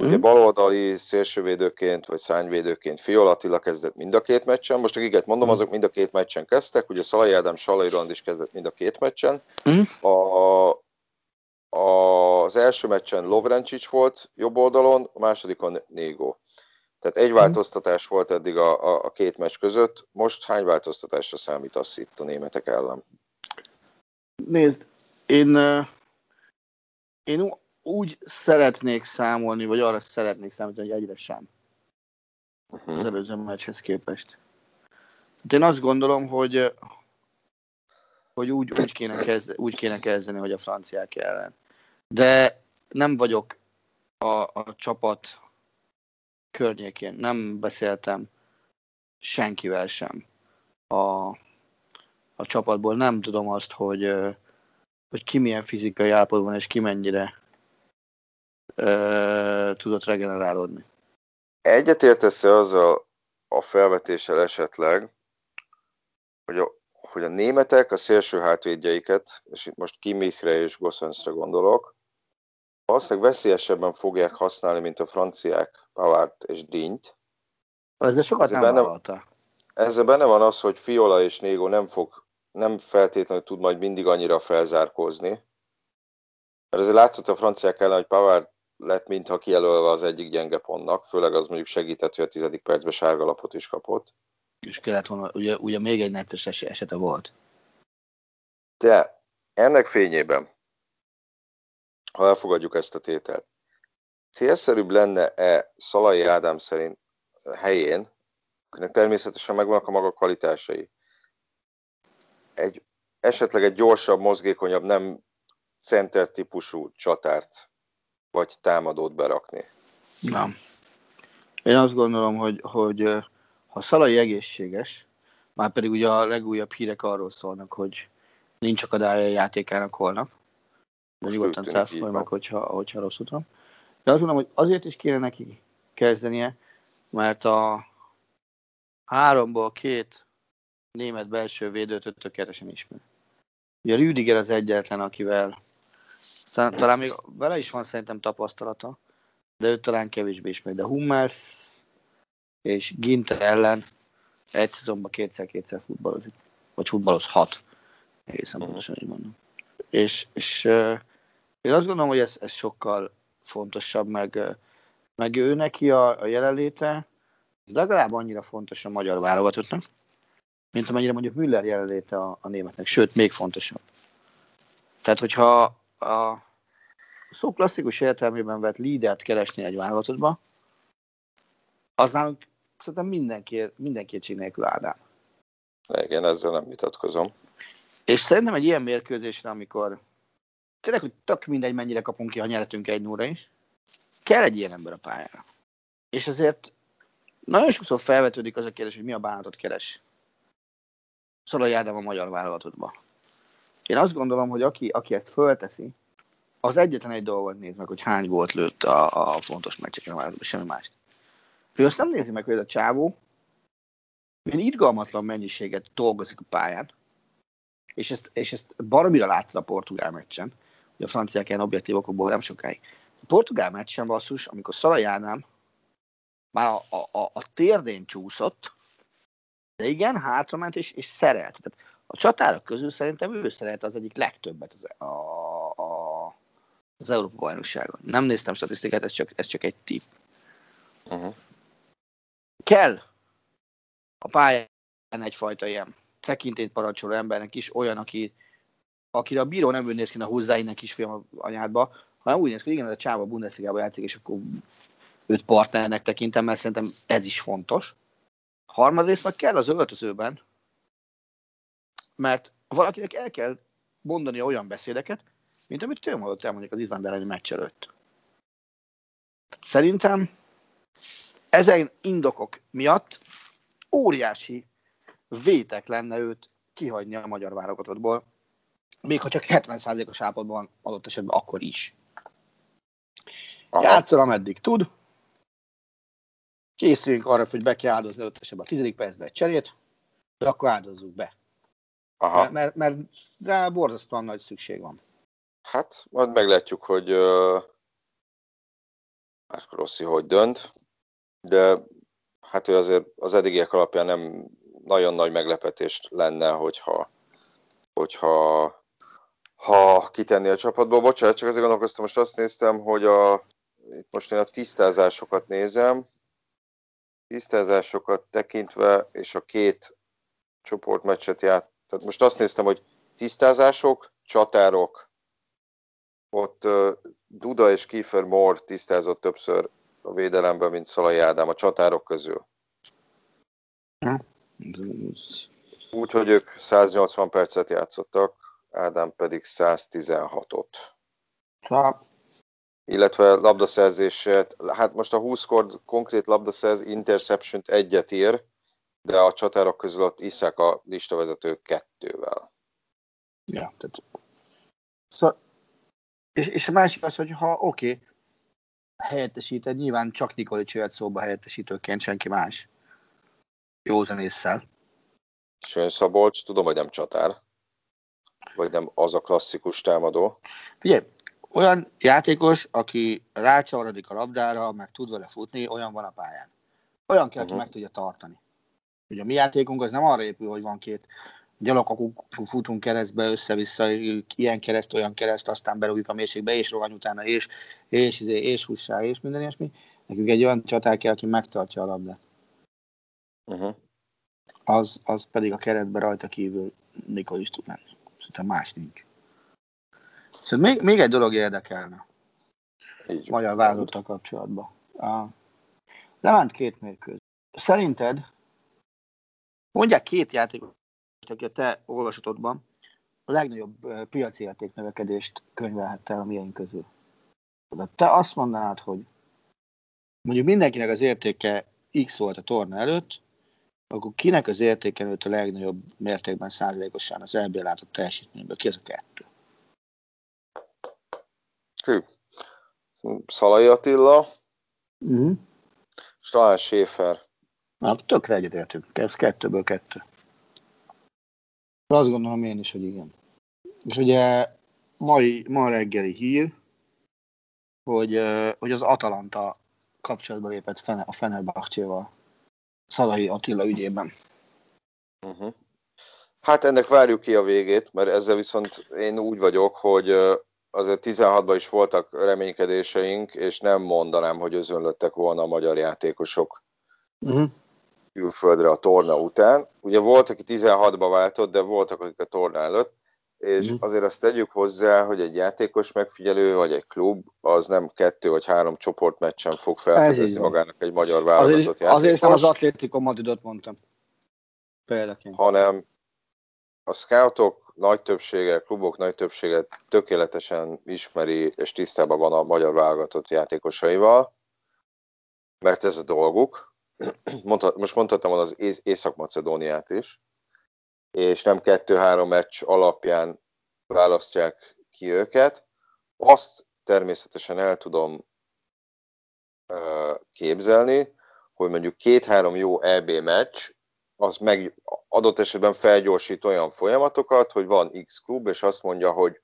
S1: Ugye baloldali szélsővédőként, vagy szányvédőként Fiol Attila kezdett mind a két meccsen, most akiket mondom, mm. azok mind a két meccsen kezdtek, ugye Szalai Ádám, Salai Rand is kezdett mind a két meccsen. A, a, az első meccsen Lovrencsics volt jobb oldalon, a másodikon Négo. Tehát egy változtatás volt eddig a, a, a két meccs között, most hány változtatásra számítasz itt a németek ellen?
S2: Nézd, én én úgy szeretnék számolni, vagy arra szeretnék számolni, hogy egyre sem. Uh-huh. Az előző meccshez képest. Hát én azt gondolom, hogy hogy úgy, úgy, kéne kezd, úgy kéne kezdeni, hogy a franciák ellen. De nem vagyok a, a csapat környékén, nem beszéltem senkivel sem a, a csapatból. Nem tudom azt, hogy, hogy ki milyen fizikai állapotban és ki mennyire tudott regenerálódni.
S1: Egyetértesz-e azzal a felvetéssel esetleg, hogy a, hogy a németek a szélső hátvédjeiket, és itt most Kimichre és Gossensre gondolok, valószínűleg veszélyesebben fogják használni, mint a franciák Pavard és Dint.
S2: Ezzel sokat ezzel nem benne,
S1: Ezzel benne van az, hogy Fiola és Négo nem fog, nem feltétlenül tud majd mindig annyira felzárkózni. Mert ezért látszott a franciák ellen, hogy Pavard lett mintha kijelölve az egyik gyenge pontnak, főleg az mondjuk segített, hogy a tizedik percben sárga lapot is kapott.
S2: És kellett volna, ugye, ugye még egy netes esete volt.
S1: De ennek fényében, ha elfogadjuk ezt a tételt, célszerűbb lenne-e Szalai Ádám szerint helyén, akinek természetesen megvannak a maga kvalitásai, egy, esetleg egy gyorsabb, mozgékonyabb, nem center típusú csatárt vagy támadót berakni?
S2: Nem. Én azt gondolom, hogy, hogy ha Szalai egészséges, már pedig ugye a legújabb hírek arról szólnak, hogy nincs akadálya a játékának holnap. De nyugodtan cáfolj meg, hogyha, hogyha rossz utam. De azt gondolom, hogy azért is kéne neki kezdenie, mert a háromból két német belső védőt tökéletesen ismer. Ugye Rüdiger az egyetlen, akivel talán még vele is van szerintem tapasztalata, de ő talán kevésbé ismer. De Hummels és Ginter ellen egy szezonban kétszer-kétszer futballozik, vagy futballozhat, egészen pontosan így mondom. És, és uh, én azt gondolom, hogy ez, ez sokkal fontosabb, meg, meg ő neki a, a jelenléte, ez legalább annyira fontos a magyar válogatottnak, mint amennyire mondjuk Müller jelenléte a, a németnek, sőt, még fontosabb. Tehát, hogyha a szó klasszikus értelmében vett lídert keresni egy válogatottba, az nálunk szerintem mindenki, mindenki kétség nélkül Ádám.
S1: Igen, ezzel nem vitatkozom.
S2: És szerintem egy ilyen mérkőzésre, amikor tényleg, hogy tök mindegy, mennyire kapunk ki, ha nyertünk egy nóra is, kell egy ilyen ember a pályára. És azért nagyon sokszor felvetődik az a kérdés, hogy mi a bánatot keres. Szalai Ádám a magyar válogatottba. Én azt gondolom, hogy aki, aki ezt fölteszi, az egyetlen egy dolgot néz meg, hogy hány volt lőtt a, a fontos meccseken, semmi mást. Ő azt nem nézi meg, hogy ez a csávó milyen irgalmatlan mennyiséget dolgozik a pályán, és ezt, és ezt baromira látta a portugál meccsen, hogy a franciák ilyen objektív okokból nem sokáig. A portugál meccsen basszus, amikor Szalai Ádám már a, a, a, a térdén csúszott, de igen, hátrament és, és szerelt. Tehát a csatárok közül szerintem ő szerelt az egyik legtöbbet az, a, a, az Európa bajnokságon. Nem néztem statisztikát, ez csak, ez csak egy tipp. Uh-huh kell a pályán egyfajta ilyen tekintélyt parancsoló embernek is, olyan, aki, akire a bíró nem úgy néz ki, a hozzáinnen kisfiam anyádba, hanem úgy néz ki, hogy igen, ez a csáva a Bundesliga-ba játszik, és akkor őt partnernek tekintem, mert szerintem ez is fontos. Harmadrészt meg kell az öltözőben, mert valakinek el kell mondani olyan beszédeket, mint amit ő mondott el mondjuk az Izland elleni meccs előtt. Szerintem ezen indokok miatt óriási vétek lenne őt kihagyni a magyar válogatottból, még ha csak 70%-os állapotban adott esetben akkor is. Játszol, ameddig tud. Készüljünk arra, hogy be kell áldozni adott esetben a tizedik percben egy cserét, de akkor áldozzuk be. Aha. Mert, mert, mert rá borzasztóan nagy szükség van.
S1: Hát, majd meglátjuk, hogy uh, Rossi hogy dönt de hát ő azért az eddigiek alapján nem nagyon nagy meglepetés lenne, hogyha, hogyha ha kitenni a csapatból. Bocsánat, csak azért gondolkoztam, most azt néztem, hogy a, itt most én a tisztázásokat nézem, tisztázásokat tekintve, és a két csoportmeccset ját. Tehát most azt néztem, hogy tisztázások, csatárok, ott uh, Duda és Kiefer Moore tisztázott többször a védelemben, mint Szalai Ádám a csatárok közül. Úgyhogy ők 180 percet játszottak, Ádám pedig 116-ot. Ha. Illetve labdaszerzését, hát most a 20 kor konkrét labdaszerz interception egyet ír, de a csatárok közül ott Iszák a listavezető kettővel.
S2: Ja, tehát... Szóval, és, és a másik az, hogy ha oké, okay, helyettesíted, nyilván csak Nikolics jöhet szóba helyettesítőként, senki más. Jó zenésszel.
S1: Sőn Szabolcs, tudom, hogy nem csatár. Vagy nem az a klasszikus támadó.
S2: Figyelj, olyan játékos, aki rácsavarodik a labdára, meg tud vele futni, olyan van a pályán. Olyan kell, uh-huh. aki mhm. meg tudja tartani. Ugye a mi játékunk az nem arra épül, hogy van két gyalogakuk futunk keresztbe, össze-vissza, ilyen kereszt, olyan kereszt, aztán berúgjuk a mélységbe, és rohany utána, és, és, és, és hussá, és minden ilyesmi. Nekünk egy olyan csatár kell, aki megtartja a labdát. Uh-huh. Az, az pedig a keretbe rajta kívül Nikol is tud menni. Szerintem más nincs. Szóval még, még egy dolog érdekelne. Így magyar válogattal kapcsolatban. A Levánt két mérkőző. Szerinted mondják két játékot, aki a te olvasatodban a legnagyobb piaci érték növekedést könyvelhette el a miénk közül. De te azt mondanád, hogy mondjuk mindenkinek az értéke X volt a torna előtt, akkor kinek az értéke nőtt a legnagyobb mértékben százalékosan az EB látott teljesítményből? Ki az a kettő?
S1: Hű. Szalai Attila, uh-huh. és Schäfer.
S2: Na, tökre egyetértünk. Ez kettőből kettő. De azt gondolom én is, hogy igen. És ugye mai, ma reggeli hír, hogy, hogy az Atalanta kapcsolatba lépett a Fenerbahcséval Szalai Attila ügyében.
S1: Uh-huh. Hát ennek várjuk ki a végét, mert ezzel viszont én úgy vagyok, hogy azért 16-ban is voltak reménykedéseink, és nem mondanám, hogy özönlöttek volna a magyar játékosok uh-huh. Külföldre a torna után. Ugye volt, aki 16-ba váltott, de voltak, akik a torna előtt, és uh-huh. azért azt tegyük hozzá, hogy egy játékos megfigyelő, vagy egy klub, az nem kettő vagy három csoportmeccsen fog felfedezni magának egy magyar válogatott azért, játékos.
S2: Azért nem az Atlético Madridot mondtam. Példaként.
S1: Hanem a scoutok nagy többsége, klubok nagy többsége tökéletesen ismeri és tisztában van a magyar válogatott játékosaival, mert ez a dolguk. Mondhat, most mondhattam az Észak-Macedóniát is, és nem kettő-három meccs alapján választják ki őket. Azt természetesen el tudom képzelni, hogy mondjuk két-három jó EB meccs, az meg adott esetben felgyorsít olyan folyamatokat, hogy van X klub, és azt mondja, hogy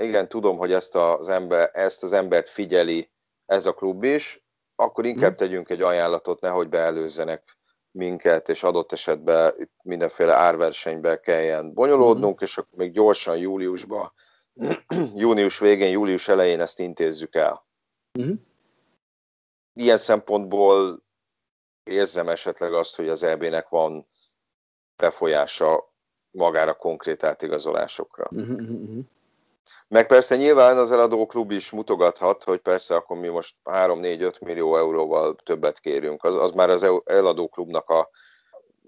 S1: igen, tudom, hogy ezt az, ember, ezt az embert figyeli ez a klub is, akkor inkább mhm. tegyünk egy ajánlatot, nehogy beelőzzenek minket, és adott esetben mindenféle árversenybe kelljen bonyolódnunk, mm. és akkor még gyorsan júliusban, (clears throat) június végén, július elején ezt intézzük el. Mm. Ilyen szempontból érzem esetleg azt, hogy az EB-nek van befolyása magára konkrét átigazolásokra. Mm-hmm. Meg persze nyilván az eladó klub is mutogathat, hogy persze akkor mi most 3-4-5 millió euróval többet kérünk. Az, az már az eladó klubnak a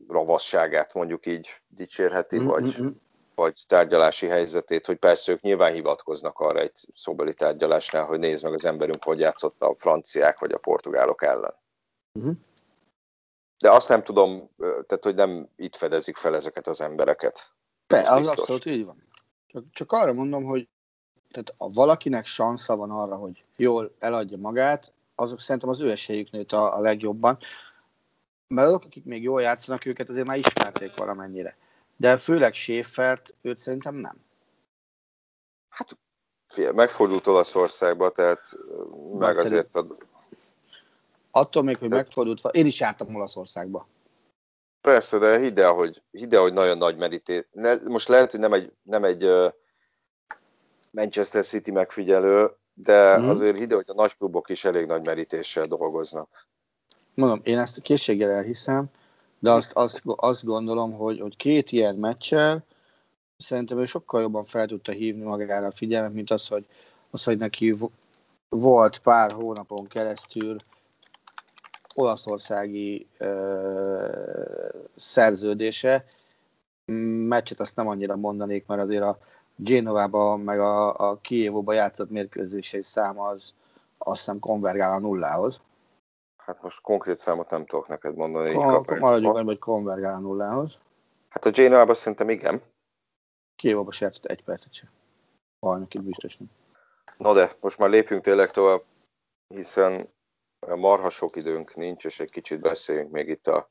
S1: ravasságát mondjuk így dicsérheti, mm-hmm. vagy, vagy tárgyalási helyzetét, hogy persze ők nyilván hivatkoznak arra egy szóbeli tárgyalásnál, hogy nézd meg az emberünk, hogy játszott a franciák vagy a portugálok ellen. Mm-hmm. De azt nem tudom, tehát hogy nem itt fedezik fel ezeket az embereket.
S2: Be, az abszolút így van. Csak, csak arra mondom, hogy tehát ha valakinek sansza van arra, hogy jól eladja magát, azok szerintem az ő esélyük nőtt a, a legjobban. Mert azok, akik még jól játszanak, őket azért már ismerték valamennyire. De főleg Schaeffert, őt szerintem nem.
S1: Hát megfordult Olaszországba, tehát meg azért a...
S2: Attól még, hogy megfordult, én is jártam Olaszországba.
S1: Persze, de hidd el, hogy, hidd el, hogy nagyon nagy merítés. most lehet, hogy nem egy, nem egy Manchester City megfigyelő, de mm. azért ide, hogy a nagy klubok is elég nagy merítéssel dolgoznak.
S2: Mondom, én ezt készséggel elhiszem, de azt, azt, azt gondolom, hogy, hogy két ilyen meccsel szerintem ő sokkal jobban fel tudta hívni magára a figyelmet, mint az, hogy, az, hogy neki volt pár hónapon keresztül olaszországi ö, szerződése. Meccset azt nem annyira mondanék, mert azért a Genovába, meg a, a Kievóba játszott mérkőzései száma az azt hiszem konvergál a nullához.
S1: Hát most konkrét számot nem tudok neked mondani.
S2: Kon-. Maradjunk annyi, hogy konvergál a nullához.
S1: Hát a Genoa-ban szerintem igen.
S2: Kievóba se játszott egy percet sem. Bajnokit biztos nem.
S1: Na de, most már lépjünk tényleg tovább, hiszen marha sok időnk nincs, és egy kicsit beszéljünk még itt a,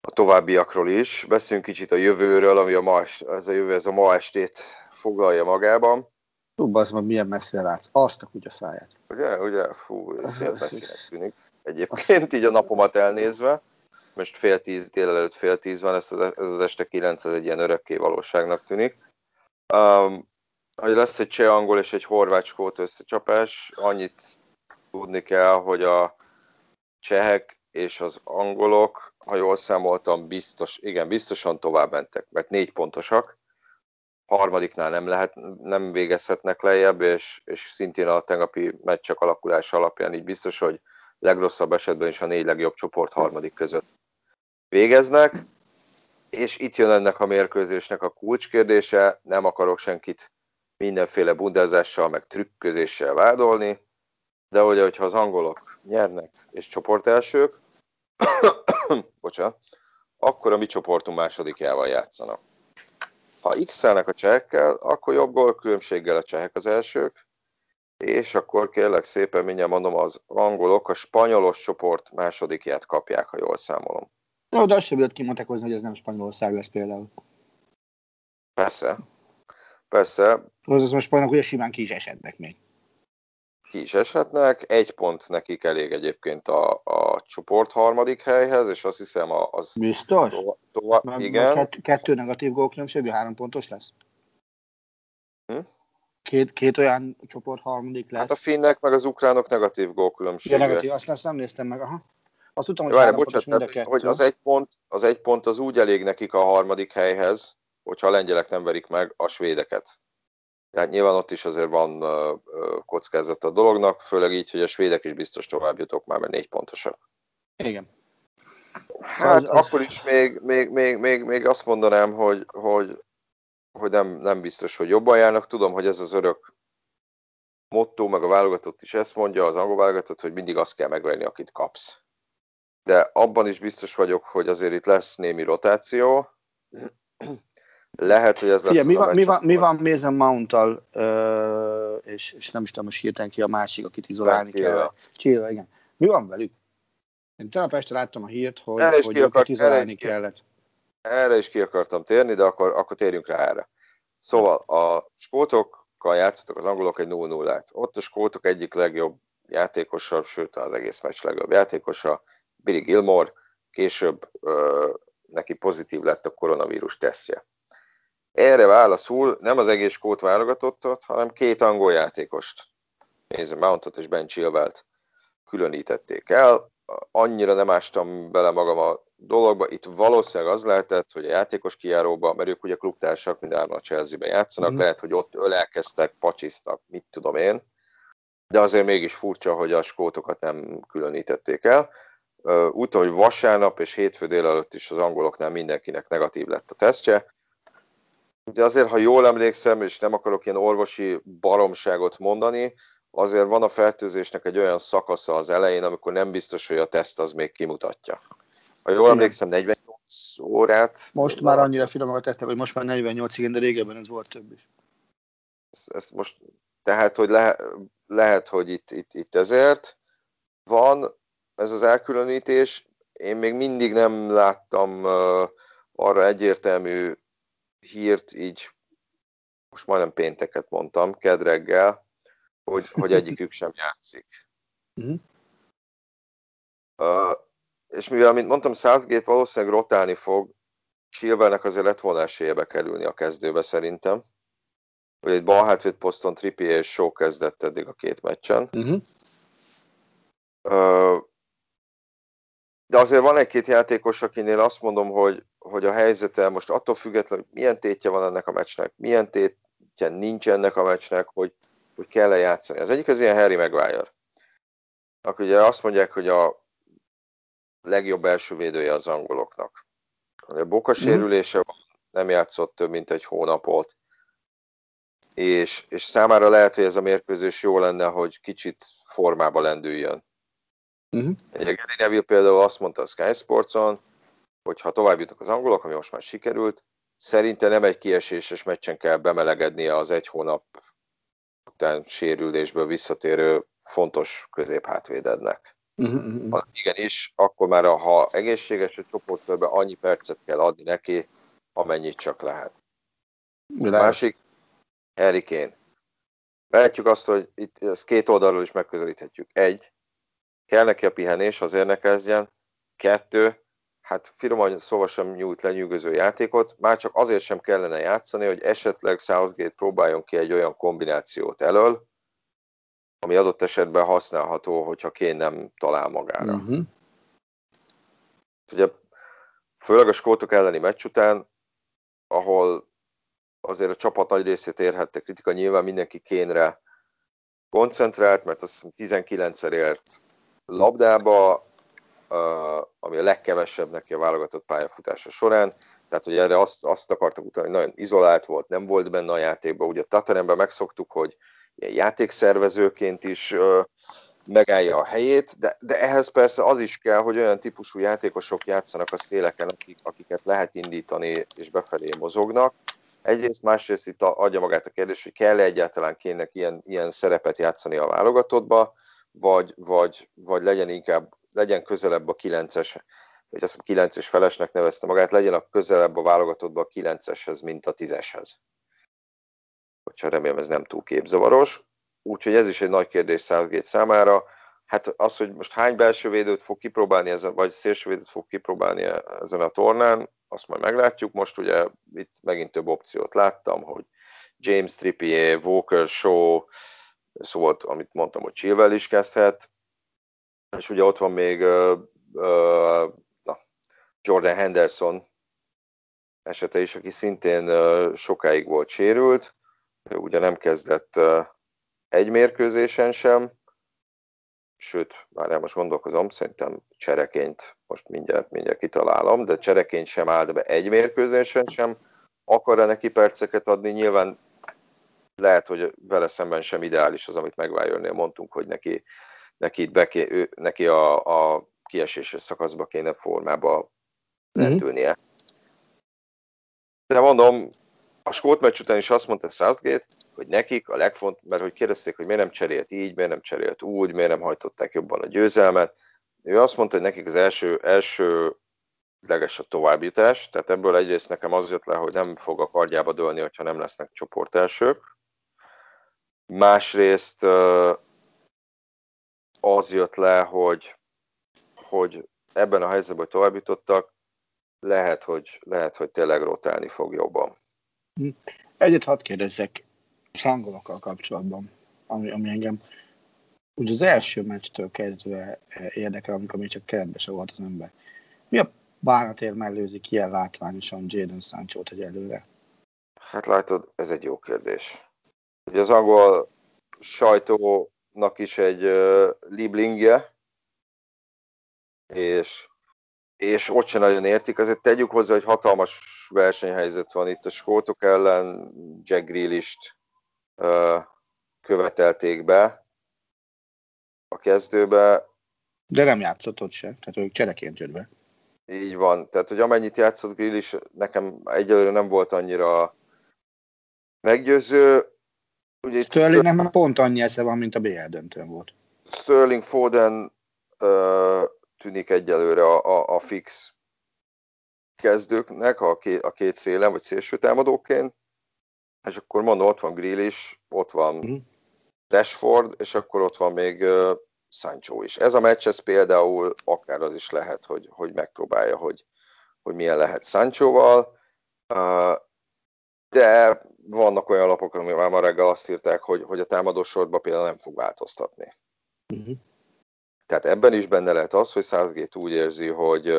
S1: a továbbiakról is. Beszéljünk kicsit a jövőről, ami a ma, ez a jövő, ez a ma estét foglalja magában.
S2: Tudba az meg milyen messzire látsz. Azt a kutya száját.
S1: Ugye, ugye, fú, ez ilyen messzinek tűnik. Egyébként így a napomat elnézve, most fél tíz, délelőtt fél tíz van, ez az, ez az este kilenc, ez egy ilyen örökké valóságnak tűnik. Um, hogy lesz egy cseh angol és egy horvát skót összecsapás, annyit tudni kell, hogy a csehek és az angolok, ha jól számoltam, biztos, igen, biztosan tovább mentek, mert négy pontosak, harmadiknál nem, lehet, nem végezhetnek lejjebb, és, és szintén a tegnapi meccsek alakulása alapján így biztos, hogy legrosszabb esetben is a négy legjobb csoport harmadik között végeznek, és itt jön ennek a mérkőzésnek a kulcskérdése, nem akarok senkit mindenféle bundázással, meg trükközéssel vádolni, de ugye, hogyha az angolok nyernek és csoportelsők, (coughs) bocsánat, akkor a mi csoportunk másodikjával játszanak. Ha x-elnek a csehekkel, akkor jobb gólkülönbséggel a csehek az elsők, és akkor kérlek szépen, mindjárt mondom, az angolok a spanyolos csoport másodikját kapják, ha jól számolom.
S2: Jó, de azt sem bírt kimondakozni, hogy ez nem Spanyolország lesz például.
S1: Persze, persze,
S2: Az az most spanyolok ugye simán ki is esednek még.
S1: Ki is eshetnek, egy pont nekik elég egyébként a, a csoport harmadik helyhez, és azt hiszem a- az
S2: Biztos?
S1: tova, tova,
S2: Meg,
S1: igen,
S2: meg kett, kettő negatív gólkülönbség, három pontos lesz?
S1: Hm?
S2: Két, két olyan csoport harmadik lesz.
S1: hát a finnek meg az ukránok negatív
S2: Ja,
S1: gólkülönbsége.
S2: negatív, azt, azt nem néztem meg. Aha. Azt tudtam, hogy
S1: Várj, bocsánat, tehát,
S2: kettő.
S1: hogy az egy, pont, az egy pont az úgy elég nekik a harmadik helyhez, hogyha a lengyelek nem verik meg a svédeket. Tehát nyilván ott is azért van kockázat a dolognak, főleg így, hogy a svédek is biztos tovább jutok már, mert négy pontosak.
S2: Igen.
S1: Hát
S2: az- az-
S1: akkor is még, még, még, még, még azt mondanám, hogy, hogy, hogy nem, nem biztos, hogy jobban járnak. Tudom, hogy ez az örök motto, meg a válogatott is ezt mondja, az angol válogatott, hogy mindig azt kell megvenni, akit kapsz. De abban is biztos vagyok, hogy azért itt lesz némi rotáció. Lehet, hogy ez lesz
S2: Figyelj, mi van, mi van, mi van Mason Mount-tal, ö, és, és nem is tudom most hirtelen ki a másik, akit izolálni kell. Chilwell, igen. Mi van velük? Én tegnap este láttam a hírt, hogy,
S1: Erre is
S2: hogy
S1: ki akart- erre
S2: izolálni
S1: is ki-
S2: kellett.
S1: Erre is ki akartam térni, de akkor, akkor térjünk rá erre. Szóval a skótokkal játszottak az angolok egy 0-0-át. Ott a skótok egyik legjobb játékosa, sőt az egész meccs legjobb játékosa, Billy Gilmore, később ö, neki pozitív lett a koronavírus tesztje. Erre válaszul nem az egész skót válogatottat, hanem két angol játékost, Mason Mountot és Ben Chilwellt különítették el. Annyira nem ástam bele magam a dologba. Itt valószínűleg az lehetett, hogy a játékos kijáróba, mert ők ugye klubtársak, mindjárt a Chelsea-ben játszanak, mm. lehet, hogy ott ölelkeztek, pacsiztak, mit tudom én. De azért mégis furcsa, hogy a skótokat nem különítették el. Úgy hogy vasárnap és hétfő délelőtt is az angoloknál mindenkinek negatív lett a tesztje. De azért, ha jól emlékszem, és nem akarok ilyen orvosi baromságot mondani, azért van a fertőzésnek egy olyan szakasza az elején, amikor nem biztos, hogy a teszt az még kimutatja. Ha jól
S2: Igen.
S1: emlékszem, 48 órát.
S2: Most már annyira finomak tesztek, hogy most már 48 igen, de régebben ez volt több is.
S1: ezt, ezt most, tehát, hogy le, lehet, hogy itt, itt, itt ezért van ez az elkülönítés. Én még mindig nem láttam uh, arra egyértelmű hírt, így most majdnem pénteket mondtam, kedreggel, hogy, hogy egyikük sem játszik. Uh, és mivel, mint mondtam, Southgate valószínűleg rotálni fog, Chilwellnek azért lett volna esélye bekerülni a kezdőbe szerintem. Hogy egy bal hátvéd poszton Trippier és Shaw kezdett eddig a két meccsen.
S2: Uh-huh.
S1: Ö, De azért van egy-két játékos, akinél azt mondom, hogy, hogy a helyzete most attól függetlenül, hogy milyen tétje van ennek a meccsnek, milyen tétje nincs ennek a meccsnek, hogy, hogy kell-e játszani. Az egyik az ilyen Harry Maguire. Akkor ugye azt mondják, hogy a legjobb első védője az angoloknak. A boka sérülése van, nem játszott több mint egy hónapot, és, és számára lehet, hogy ez a mérkőzés jó lenne, hogy kicsit formába lendüljön. Uh-huh. Gary Neville például azt mondta a Sky Sportson, hogy ha tovább jutok az angolok, ami most már sikerült, szerinte nem egy kieséses meccsen kell bemelegednie az egy hónap után sérülésből visszatérő fontos középhátvédednek. Uh-huh. Ha igenis, akkor már ha egészséges a csoportkörben annyi percet kell adni neki, amennyit csak lehet. A másik, Harry Kane. Lehetjük azt, hogy itt ezt két oldalról is megközelíthetjük. Egy, kell neki a pihenés, azért ne kezdjen. Kettő, hát finoman szóval sem nyújt lenyűgöző játékot, már csak azért sem kellene játszani, hogy esetleg Southgate próbáljon ki egy olyan kombinációt elől, ami adott esetben használható, hogyha Kén nem talál magára. Uh-huh. Ugye, főleg a skótok elleni meccs után, ahol azért a csapat nagy részét érhette kritika, nyilván mindenki Kénre koncentrált, mert azt hiszem 19-szer ért labdába, ami a legkevesebb neki a válogatott pályafutása során. Tehát, hogy erre azt, azt akartak utána, hogy nagyon izolált volt, nem volt benne a játékban. Ugye a Tatanemben megszoktuk, hogy ilyen játékszervezőként is megállja a helyét, de, de ehhez persze az is kell, hogy olyan típusú játékosok játszanak a széleken, akik, akiket lehet indítani és befelé mozognak. Egyrészt, másrészt itt adja magát a kérdés, hogy kell-e egyáltalán kének ilyen, ilyen szerepet játszani a válogatottba, vagy, vagy, vagy legyen inkább legyen közelebb a 9-es, vagy azt 9-es felesnek nevezte magát, legyen a közelebb a válogatottban a 9-eshez, mint a 10-eshez. Hogyha remélem ez nem túl képzavaros. Úgyhogy ez is egy nagy kérdés Southgate számára. Hát az, hogy most hány belső védőt fog kipróbálni, ezen, vagy szélsővédőt fog kipróbálni ezen a tornán, azt majd meglátjuk. Most ugye itt megint több opciót láttam, hogy James Trippier, Walker, Shaw, szóval amit mondtam, hogy Chilwell is kezdhet, és ugye ott van még uh, na, Jordan Henderson esete is, aki szintén uh, sokáig volt sérült, ugye nem kezdett uh, egy mérkőzésen sem, sőt, már most gondolkozom, szerintem csereként, most mindjárt, mindjárt kitalálom, de csereként sem állt be egy mérkőzésen sem, akar-e neki perceket adni, nyilván lehet, hogy vele szemben sem ideális az, amit megvájolnél mondtunk, hogy neki neki, itt beké, ő, neki a, a kieséses szakaszba kéne formába lendülnie. Mm-hmm. De mondom, a skót meccs után is azt mondta Southgate, hogy nekik a legfontosabb, mert hogy kérdezték, hogy miért nem cserélt így, miért nem cserélt úgy, miért nem hajtották jobban a győzelmet. Ő azt mondta, hogy nekik az első, első leges a továbbjutás, tehát ebből egyrészt nekem az jött le, hogy nem fog a kardjába dőlni, hogyha nem lesznek csoportelsők. Másrészt az jött le, hogy, hogy ebben a helyzetben tovább jutottak, lehet, hogy, lehet, hogy tényleg rotálni fog jobban.
S2: Hm. Egyet hadd kérdezzek szangolokkal kapcsolatban, ami, ami engem úgy az első meccstől kezdve érdekel, amikor még csak keretbe se volt az ember. Mi a bánatért mellőzik ilyen látványosan Jadon Sancho-t egy előre?
S1: Hát látod, ez egy jó kérdés. Ugye az angol sajtó nak is egy uh, Lieblingje, és, és ott sem nagyon értik. Azért tegyük hozzá, hogy hatalmas versenyhelyzet van itt a skótok ellen, Jack Grealish-t uh, követelték be a kezdőbe.
S2: De nem játszott ott se, tehát ők csereként jött be.
S1: Így van, tehát hogy amennyit játszott Grealish, nekem egyelőre nem volt annyira meggyőző.
S2: Ugye Sterlingnek már pont annyi esze van, mint a BL döntőn volt.
S1: Sterling Foden uh, tűnik egyelőre a, a, a fix kezdőknek a két, a két szélen, vagy szélső támadóként, és akkor mondom, ott van Grealish, ott van uh-huh. Rashford, és akkor ott van még uh, Sancho is. Ez a meccs, ez például akár az is lehet, hogy, hogy megpróbálja, hogy, hogy milyen lehet Sanchoval. Uh, de vannak olyan lapok, már ma reggel azt írták, hogy, hogy a támadósorban például nem fog változtatni. Uh-huh. Tehát ebben is benne lehet az, hogy Southgate úgy érzi, hogy,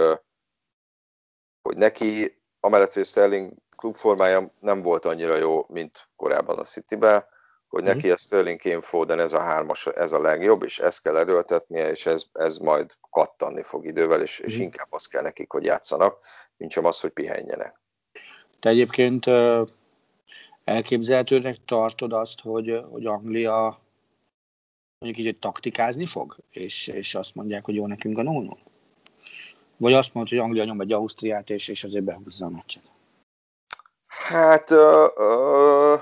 S1: hogy neki, amellett, hogy Sterling klubformája nem volt annyira jó, mint korábban a Cityben, hogy uh-huh. neki a Sterling Kane Foden ez a hármas, ez a legjobb, és ezt kell erőltetnie, és ez, ez majd kattanni fog idővel, és, uh-huh. és inkább az kell nekik, hogy játszanak, mint sem az, hogy pihenjenek.
S2: Te egyébként elképzelhetőnek tartod azt, hogy, hogy Anglia mondjuk így, hogy taktikázni fog, és, és azt mondják, hogy jó nekünk a 0 Vagy azt mondod, hogy Anglia nyom egy Ausztriát, és, és azért behúzza a meccset?
S1: Hát uh, uh,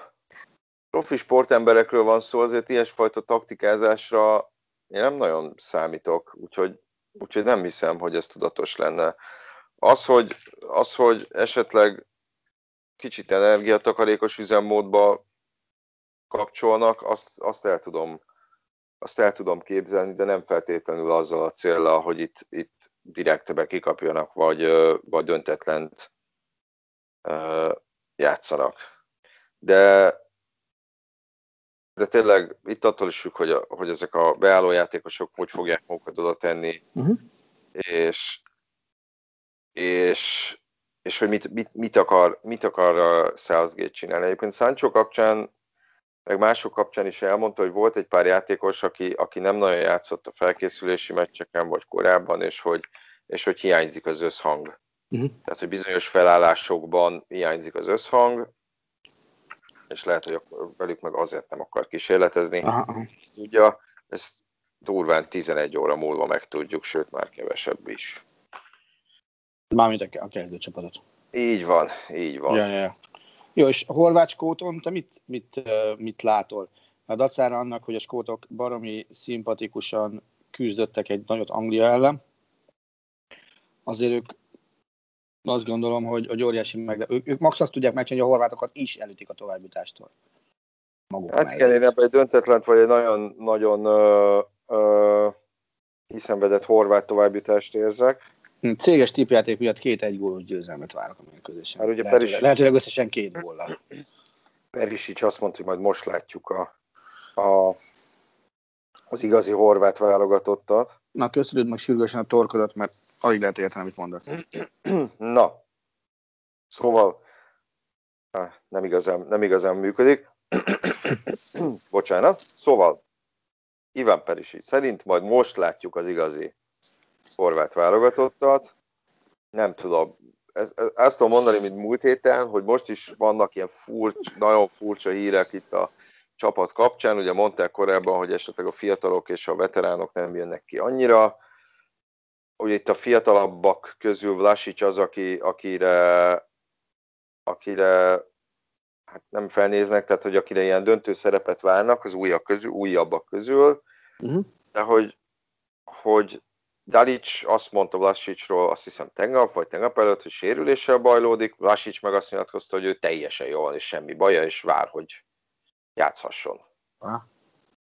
S1: profi sportemberekről van szó, azért ilyesfajta taktikázásra én nem nagyon számítok, úgyhogy, úgyhogy nem hiszem, hogy ez tudatos lenne. Az, hogy, az, hogy esetleg kicsit energiatakarékos üzemmódba kapcsolnak, azt, azt, el tudom, azt el tudom képzelni, de nem feltétlenül azzal a célral, hogy itt, itt direktbe kikapjanak, vagy, vagy döntetlent játszanak. De, de tényleg itt attól is függ, hogy, a, hogy ezek a beálló játékosok hogy fogják magukat oda tenni, uh-huh. és, és, és hogy mit, mit, mit, akar, mit akar Southgate csinálni. Egyébként Sancho kapcsán, meg mások kapcsán is elmondta, hogy volt egy pár játékos, aki, aki nem nagyon játszott a felkészülési meccseken, vagy korábban, és hogy, és hogy hiányzik az összhang. Uh-huh. Tehát, hogy bizonyos felállásokban hiányzik az összhang, és lehet, hogy velük meg azért nem akar kísérletezni. Aha. Ugye, ezt durván 11 óra múlva megtudjuk, sőt már kevesebb is.
S2: Mármint a kezdőcsapatot.
S1: Így van, így van.
S2: Ja, ja. Jó, és a horvát skóton te mit, mit, mit látol? A dacára annak, hogy a skótok baromi szimpatikusan küzdöttek egy nagyot Anglia ellen, azért ők azt gondolom, hogy, hogy óriási meg... Ők, ők max azt tudják megcsinálni, hogy a horvátokat is elütik a továbbjutástól.
S1: Maguk hát igen, én ebben egy döntetlen, vagy egy nagyon, nagyon ö, ö, hiszenvedett horvát továbbjutást érzek.
S2: Céges tipjáték miatt két egy gólos győzelmet várok a mérkőzésen. Hát ugye Lehet, Perisic... lehetőleg összesen két góllal.
S1: Perisic azt mondta, hogy majd most látjuk a, a, az igazi horvát válogatottat.
S2: Na, köszönöd meg sürgősen a torkodat, mert alig lehet érteni, amit mondasz. (clears throat)
S1: Na, szóval nem igazán, nem igazán működik. (clears throat) Bocsánat. Szóval, Iván Perisi szerint majd most látjuk az igazi horvát válogatottat. Nem tudom, ezt, ezt tudom mondani, mint múlt héten, hogy most is vannak ilyen furcsa, nagyon furcsa hírek itt a csapat kapcsán. Ugye mondták korábban, hogy esetleg a fiatalok és a veteránok nem jönnek ki annyira. Ugye itt a fiatalabbak közül Vlasic az, aki, akire, akire hát nem felnéznek, tehát hogy akire ilyen döntő szerepet várnak az újabb közül, újabbak közül, uh-huh. de hogy, hogy Dalic azt mondta Vlasicról, azt hiszem tegnap, vagy tegnap előtt, hogy sérüléssel bajlódik, Vlasic meg azt nyilatkozta, hogy ő teljesen jól, és semmi baja, és vár, hogy játszhasson. Ha?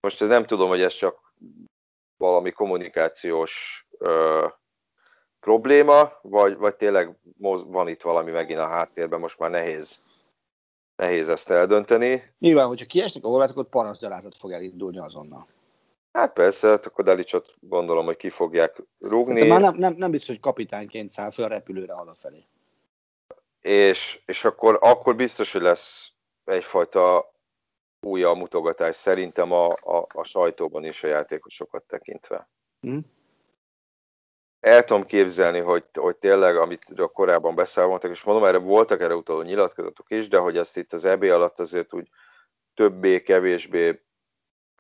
S1: Most ez nem tudom, hogy ez csak valami kommunikációs ö, probléma, vagy, vagy tényleg van itt valami megint a háttérben, most már nehéz, nehéz ezt eldönteni.
S2: Nyilván, hogyha kiesnek a horvátok, akkor panaszgyalázat fog elindulni azonnal.
S1: Hát persze, hát akkor Delicsot gondolom, hogy ki fogják rúgni.
S2: már nem, nem, nem biztos, hogy kapitányként száll fel a repülőre hazafelé.
S1: És, és akkor, akkor biztos, hogy lesz egyfajta újabb mutogatás szerintem a, a, a sajtóban is a játékosokat tekintve. Mm. El tudom képzelni, hogy, hogy tényleg, amit a korábban beszámoltak, és mondom, erre voltak erre utaló nyilatkozatok is, de hogy ezt itt az EB alatt azért úgy többé-kevésbé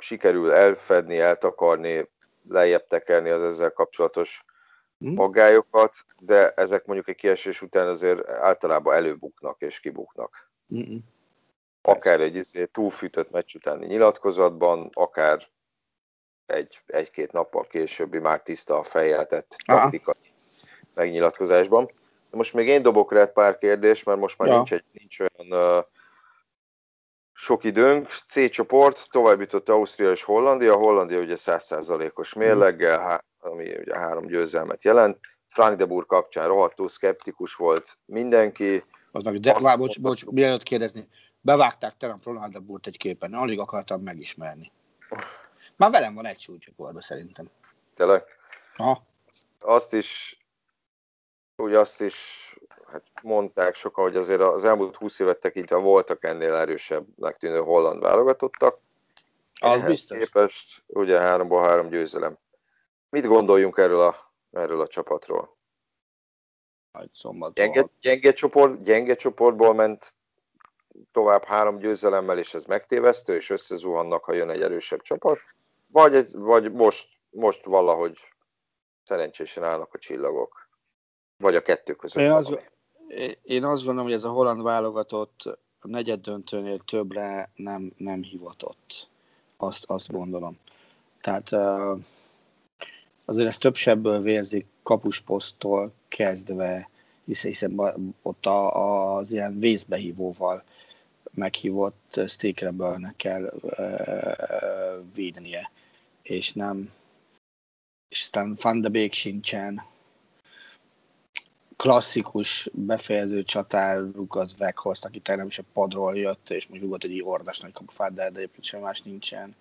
S1: sikerül elfedni, eltakarni, lejjebb tekerni az ezzel kapcsolatos mm. maggályokat, de ezek mondjuk egy kiesés után azért általában előbuknak és kibuknak. Mm-mm akár egy izé, túlfűtött meccs utáni nyilatkozatban, akár egy, egy-két nappal későbbi már tiszta a fejjel tett taktikai megnyilatkozásban. De most még én dobok rá pár kérdést, mert most már ja. nincs, egy, nincs olyan uh, sok időnk. C csoport, tovább jutott Ausztria és Hollandia. Hollandia ugye 100%-os mérleggel, ami ugye három győzelmet jelent. Frank de Boer kapcsán rohadtul szkeptikus volt mindenki.
S2: Az meg, de, vár, bocs, bocs, mielőtt kérdezni, Bevágták terem Ronaldo Burt egy képen, alig akartam megismerni. Már velem van egy súlycsoportban szerintem.
S1: Tényleg? Aha. Azt is, úgy azt is hát mondták sokan, hogy azért az elmúlt 20 évet tekintve voltak ennél erősebbnek tűnő holland válogatottak.
S2: Az Ehhez biztos.
S1: képest ugye háromból három győzelem. Mit gondoljunk erről a, erről a csapatról? Gyenge, gyenge, csoport, gyenge csoportból ment tovább három győzelemmel, és ez megtévesztő, és összezuhannak, ha jön egy erősebb csapat, vagy, ez, vagy most, most valahogy szerencsésen állnak a csillagok. Vagy a kettő között.
S2: Én, az, én azt gondolom, hogy ez a holland válogatott a negyed döntőnél többre nem, nem hivatott. Azt, azt gondolom. Tehát azért ez több sebből vérzik kapusposztól kezdve, hiszen, hiszen ott a, az ilyen vészbehívóval meghívott Stékrebelnek kell uh, védenie, és nem és aztán Van de Beek sincsen. Klasszikus befejező csatáruk az Weghorst, aki tegnap is a padról jött, és mondjuk volt egy ordas nagy kapufát, de egyébként semmi más nincsen.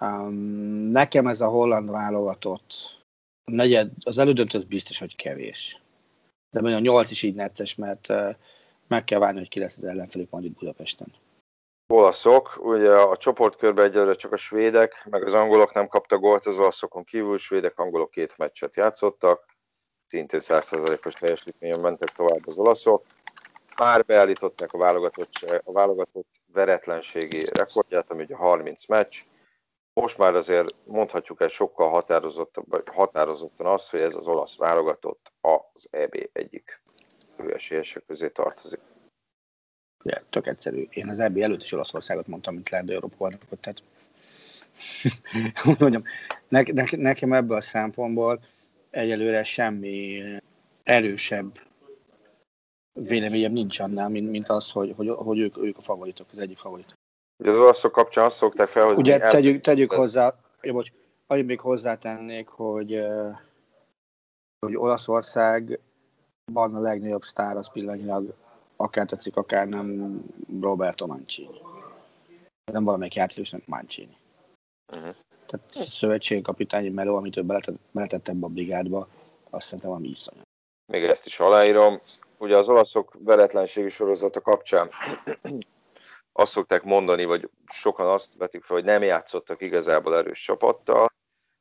S2: Um, nekem ez a holland válogatott negyed, az elődöntő biztos, hogy kevés. De mondjuk a nyolc is így nettes, mert uh, meg kell várni, hogy ki lesz az ellenfelük majd itt Budapesten.
S1: Olaszok, ugye a csoportkörben egyelőre csak a svédek, meg az angolok nem kaptak gólt, az olaszokon kívül svédek, angolok két meccset játszottak, szintén 100%-os teljesítményen mentek tovább az olaszok. Már beállították a válogatott, a válogatott veretlenségi rekordját, ami ugye 30 meccs. Most már azért mondhatjuk el sokkal határozottan, határozottan azt, hogy ez az olasz válogatott az EB egyik esélyesek közé tartozik.
S2: Ja, tök egyszerű. Én az EB előtt is Olaszországot mondtam, mint leendő Európa bajnokot, tehát (laughs) mondjam, ne, ne, nekem ebből a szempontból egyelőre semmi erősebb véleményem nincs annál, mint, mint az, hogy, hogy, hogy ők, ők a favoritok, az egyik favorit.
S1: Ugye az olaszok kapcsán azt szokták felhozni.
S2: Ugye tegyük, tegyük hozzá, jó, bocs, annyit még hozzátennék, hogy, hogy Olaszország van a legnagyobb sztár az pillanatnyilag, akár tetszik, akár nem Roberto Mancini. Nem valamelyik játékos, nem Mancini. Uh-huh. Tehát szövetségkapitányi meló, amit ő beletett, beletett ebbe a brigádba, azt szerintem valami iszonyat.
S1: Még ezt is aláírom. Ugye az olaszok veretlenségi sorozata kapcsán (clears throat) azt szokták mondani, vagy sokan azt vetik fel, hogy nem játszottak igazából erős csapattal.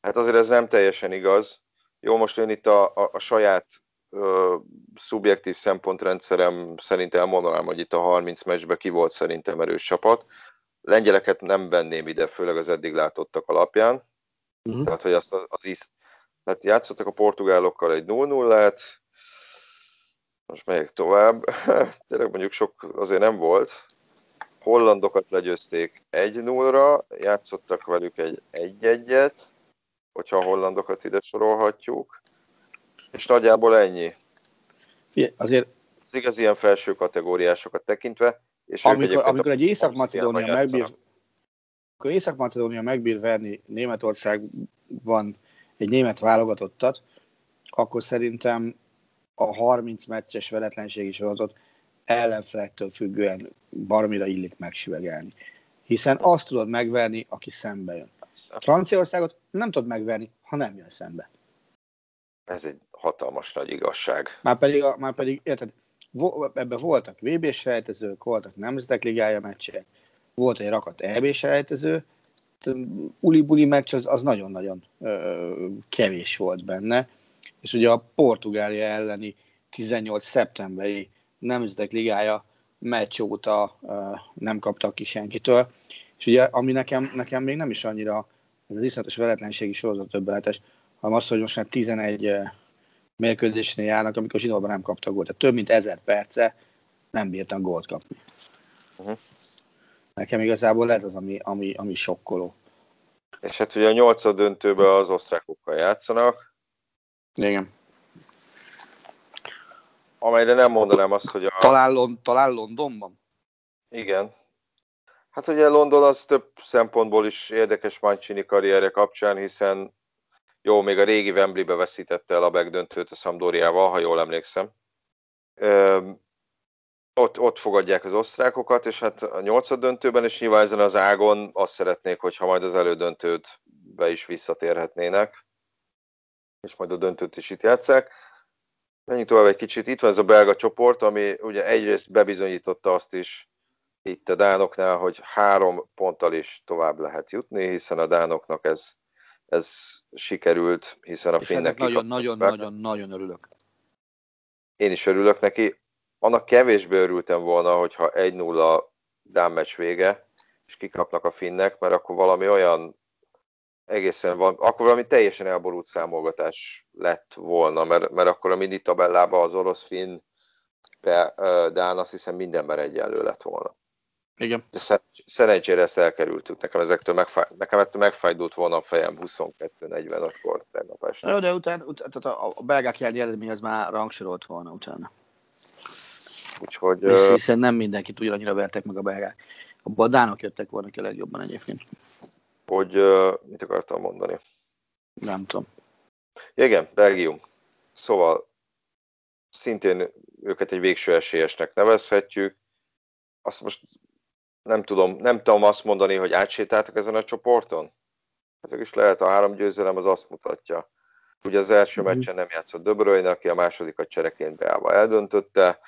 S1: Hát azért ez nem teljesen igaz. Jó, most én itt a, a, a saját szubjektív szempontrendszerem szerint elmondanám, hogy itt a 30 meccsbe ki volt szerintem erős csapat. Lengyeleket nem venném ide, főleg az eddig látottak alapján. Uh-huh. Tehát, hogy azt az, az is... Tehát játszottak a portugálokkal egy 0 0 most megyek tovább. (laughs) Tényleg mondjuk sok azért nem volt. Hollandokat legyőzték 1-0-ra, játszottak velük egy 1-1-et, hogyha a hollandokat ide sorolhatjuk és nagyjából ennyi.
S2: azért
S1: az igaz ilyen felső kategóriásokat tekintve. És
S2: amikor, amikor egy Észak-Macedónia megbír, akkor Észak-Macedónia megbír verni Németországban egy német válogatottat, akkor szerintem a 30 meccses veletlenségi sorozatot ellenfelektől függően baromira illik megsüvegelni. Hiszen azt tudod megverni, aki szembe jön. Franciaországot nem tudod megverni, ha nem jön szembe.
S1: Ez egy hatalmas nagy igazság.
S2: Már pedig, már pedig érted, ebben voltak VB-s rejtezők, voltak Nemzetek Ligája meccsek, volt egy rakat EB-s rejtező, uli-buli meccs az, az nagyon-nagyon ö, kevés volt benne, és ugye a Portugália elleni 18 szeptemberi Nemzetek Ligája meccs óta ö, nem kaptak ki senkitől, és ugye ami nekem, nekem még nem is annyira ez az iszonyatos veletlenségi sorozat többenetes, hanem az, hogy most már 11 mérkőzésnél járnak, amikor zsinórban nem kaptak gólt. Tehát több mint ezer perce nem bírtam gólt kapni. Uh-huh. Nekem igazából ez az, ami, ami, ami sokkoló.
S1: És hát ugye a nyolcad döntőben az osztrákokkal játszanak.
S2: Igen.
S1: Amelyre nem mondanám azt, hogy a...
S2: Talán, talán Londonban?
S1: Igen. Hát ugye London az több szempontból is érdekes Mancini karrierje kapcsán, hiszen jó, még a régi Wembley-be veszítette el a megdöntőt a Sampdoriával, ha jól emlékszem. Ott, ott fogadják az osztrákokat, és hát a nyolcad döntőben is nyilván ezen az ágon azt szeretnék, hogyha majd az elődöntőt be is visszatérhetnének, és majd a döntőt is itt játszák. Menjünk tovább egy kicsit. Itt van ez a belga csoport, ami ugye egyrészt bebizonyította azt is itt a Dánoknál, hogy három ponttal is tovább lehet jutni, hiszen a Dánoknak ez ez sikerült, hiszen a finnek
S2: nagyon-nagyon-nagyon-nagyon örülök.
S1: Én is örülök neki. Annak kevésbé örültem volna, hogyha 1-0 Dán meccs vége, és kikapnak a finnek, mert akkor valami olyan egészen van, akkor valami teljesen elborult számolgatás lett volna, mert, mert akkor a mini tabellában az orosz finn, Dán azt hiszem mindenben egyenlő lett volna.
S2: Igen.
S1: De szerencsére ezt elkerültük. Nekem ezektől megfáj, nekem ettől megfájdult volna a fejem 22-45-kor tegnap este.
S2: Jó, de utána, utána tehát a, a belgák jelni eredmény az már rangsorolt volna utána.
S1: Úgyhogy...
S2: És hiszen nem mindenkit ugyanannyira vertek meg a belgák. A dánok jöttek volna ki a legjobban egyébként.
S1: Hogy mit akartam mondani?
S2: Nem tudom.
S1: Igen, Belgium. Szóval szintén őket egy végső esélyesnek nevezhetjük. Azt most nem tudom, nem tudom azt mondani, hogy átsétáltak ezen a csoporton? Hát is lehet, a három győzelem az azt mutatja. Ugye az első mm-hmm. meccsen nem játszott De Bruyne, aki a másodikat csereként beállva eldöntötte.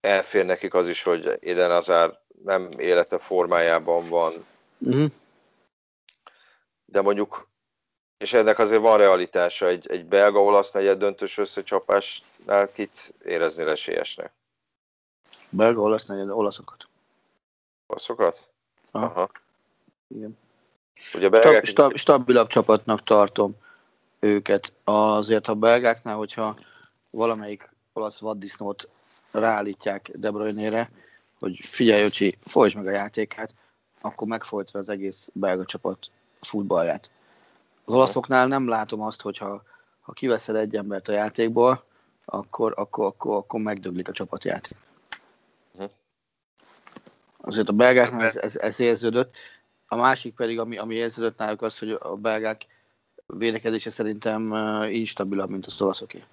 S1: Elfér nekik az is, hogy Eden Azár nem élete formájában van. Mm-hmm. De mondjuk, és ennek azért van realitása, egy, egy belga-olasz negyed döntős összecsapásnál kit érezni esélyesnek?
S2: Belga, olasz, negyed, olaszokat.
S1: Olaszokat?
S2: Aha. Aha. Igen.
S1: Ugye belgák...
S2: Stab, stab, stabilabb csapatnak tartom őket. Azért a belgáknál, hogyha valamelyik olasz vaddisznót ráállítják De Bruyne-re, hogy figyelj, Öcsi, folytsd meg a játékát, akkor megfolytja az egész belga csapat futballját. Az olaszoknál nem látom azt, hogyha ha kiveszed egy embert a játékból, akkor, akkor, akkor, akkor megdöglik a csapatjáték. Azért a belgáknál ez, ez, ez érződött. A másik pedig, ami, ami érződött náluk az, hogy a belgák védekezése szerintem instabilabb, mint a olaszoké.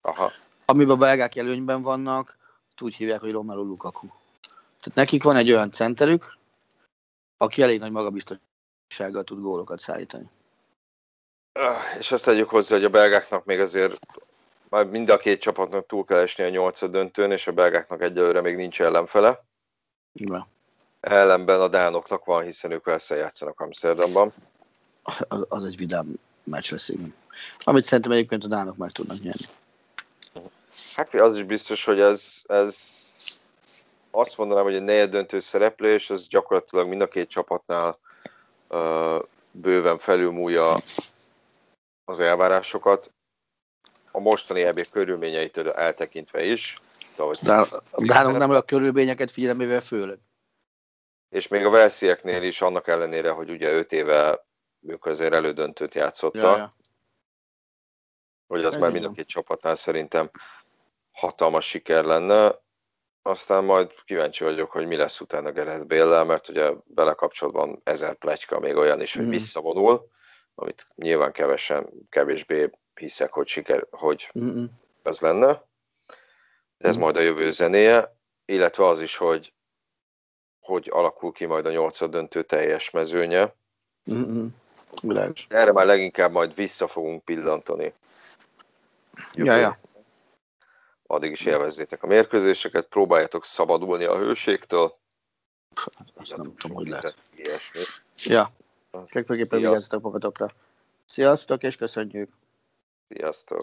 S1: Aha.
S2: Amiben a belgák előnyben vannak, úgy hívják, hogy Romelu Lukaku. Tehát nekik van egy olyan centerük, aki elég nagy magabiztossággal tud gólokat szállítani.
S1: És azt tegyük hozzá, hogy a belgáknak még azért már mind a két csapatnak túl kell esni a nyolcad döntőn, és a belgáknak egyelőre még nincs ellenfele.
S2: Igen.
S1: Ellenben a dánoknak van, hiszen ők persze játszanak Amsterdamban.
S2: Az, az egy vidám meccs lesz, igen. Amit szerintem egyébként a dánok már tudnak nyerni.
S1: Hát az is biztos, hogy ez, ez azt mondanám, hogy egy negyed döntő szereplés, ez gyakorlatilag mind a két csapatnál uh, bőven felülmúlja az elvárásokat. A mostani EB körülményeitől eltekintve is.
S2: De a dánok nem a körülményeket figyelembe főleg.
S1: És még a Velszieknél is annak ellenére, hogy ugye 5 éve ők azért elődöntőt játszottak, ja, ja. hogy az Ez már mind a két csapatnál szerintem hatalmas siker lenne. Aztán majd kíváncsi vagyok, hogy mi lesz utána Gerett Béllel, mert ugye belekapcsolatban ezer plegyka, még olyan is, hogy mm. visszavonul, amit nyilván kevesen, kevésbé hiszek, hogy siker, hogy mm ez lenne ez majd a jövő zenéje, illetve az is, hogy hogy alakul ki majd a nyolcad döntő teljes mezőnye.
S2: Mm-hmm.
S1: Erre már leginkább majd vissza fogunk pillantani.
S2: Ja, ja.
S1: Addig is élvezzétek a mérkőzéseket, próbáljatok szabadulni a hőségtől.
S2: Azt nem tudom, hogy lehet.
S1: Ilyesmi.
S2: Ja, legfőképpen vigyázzatok magatokra. Sziasztok, és köszönjük!
S1: Sziasztok!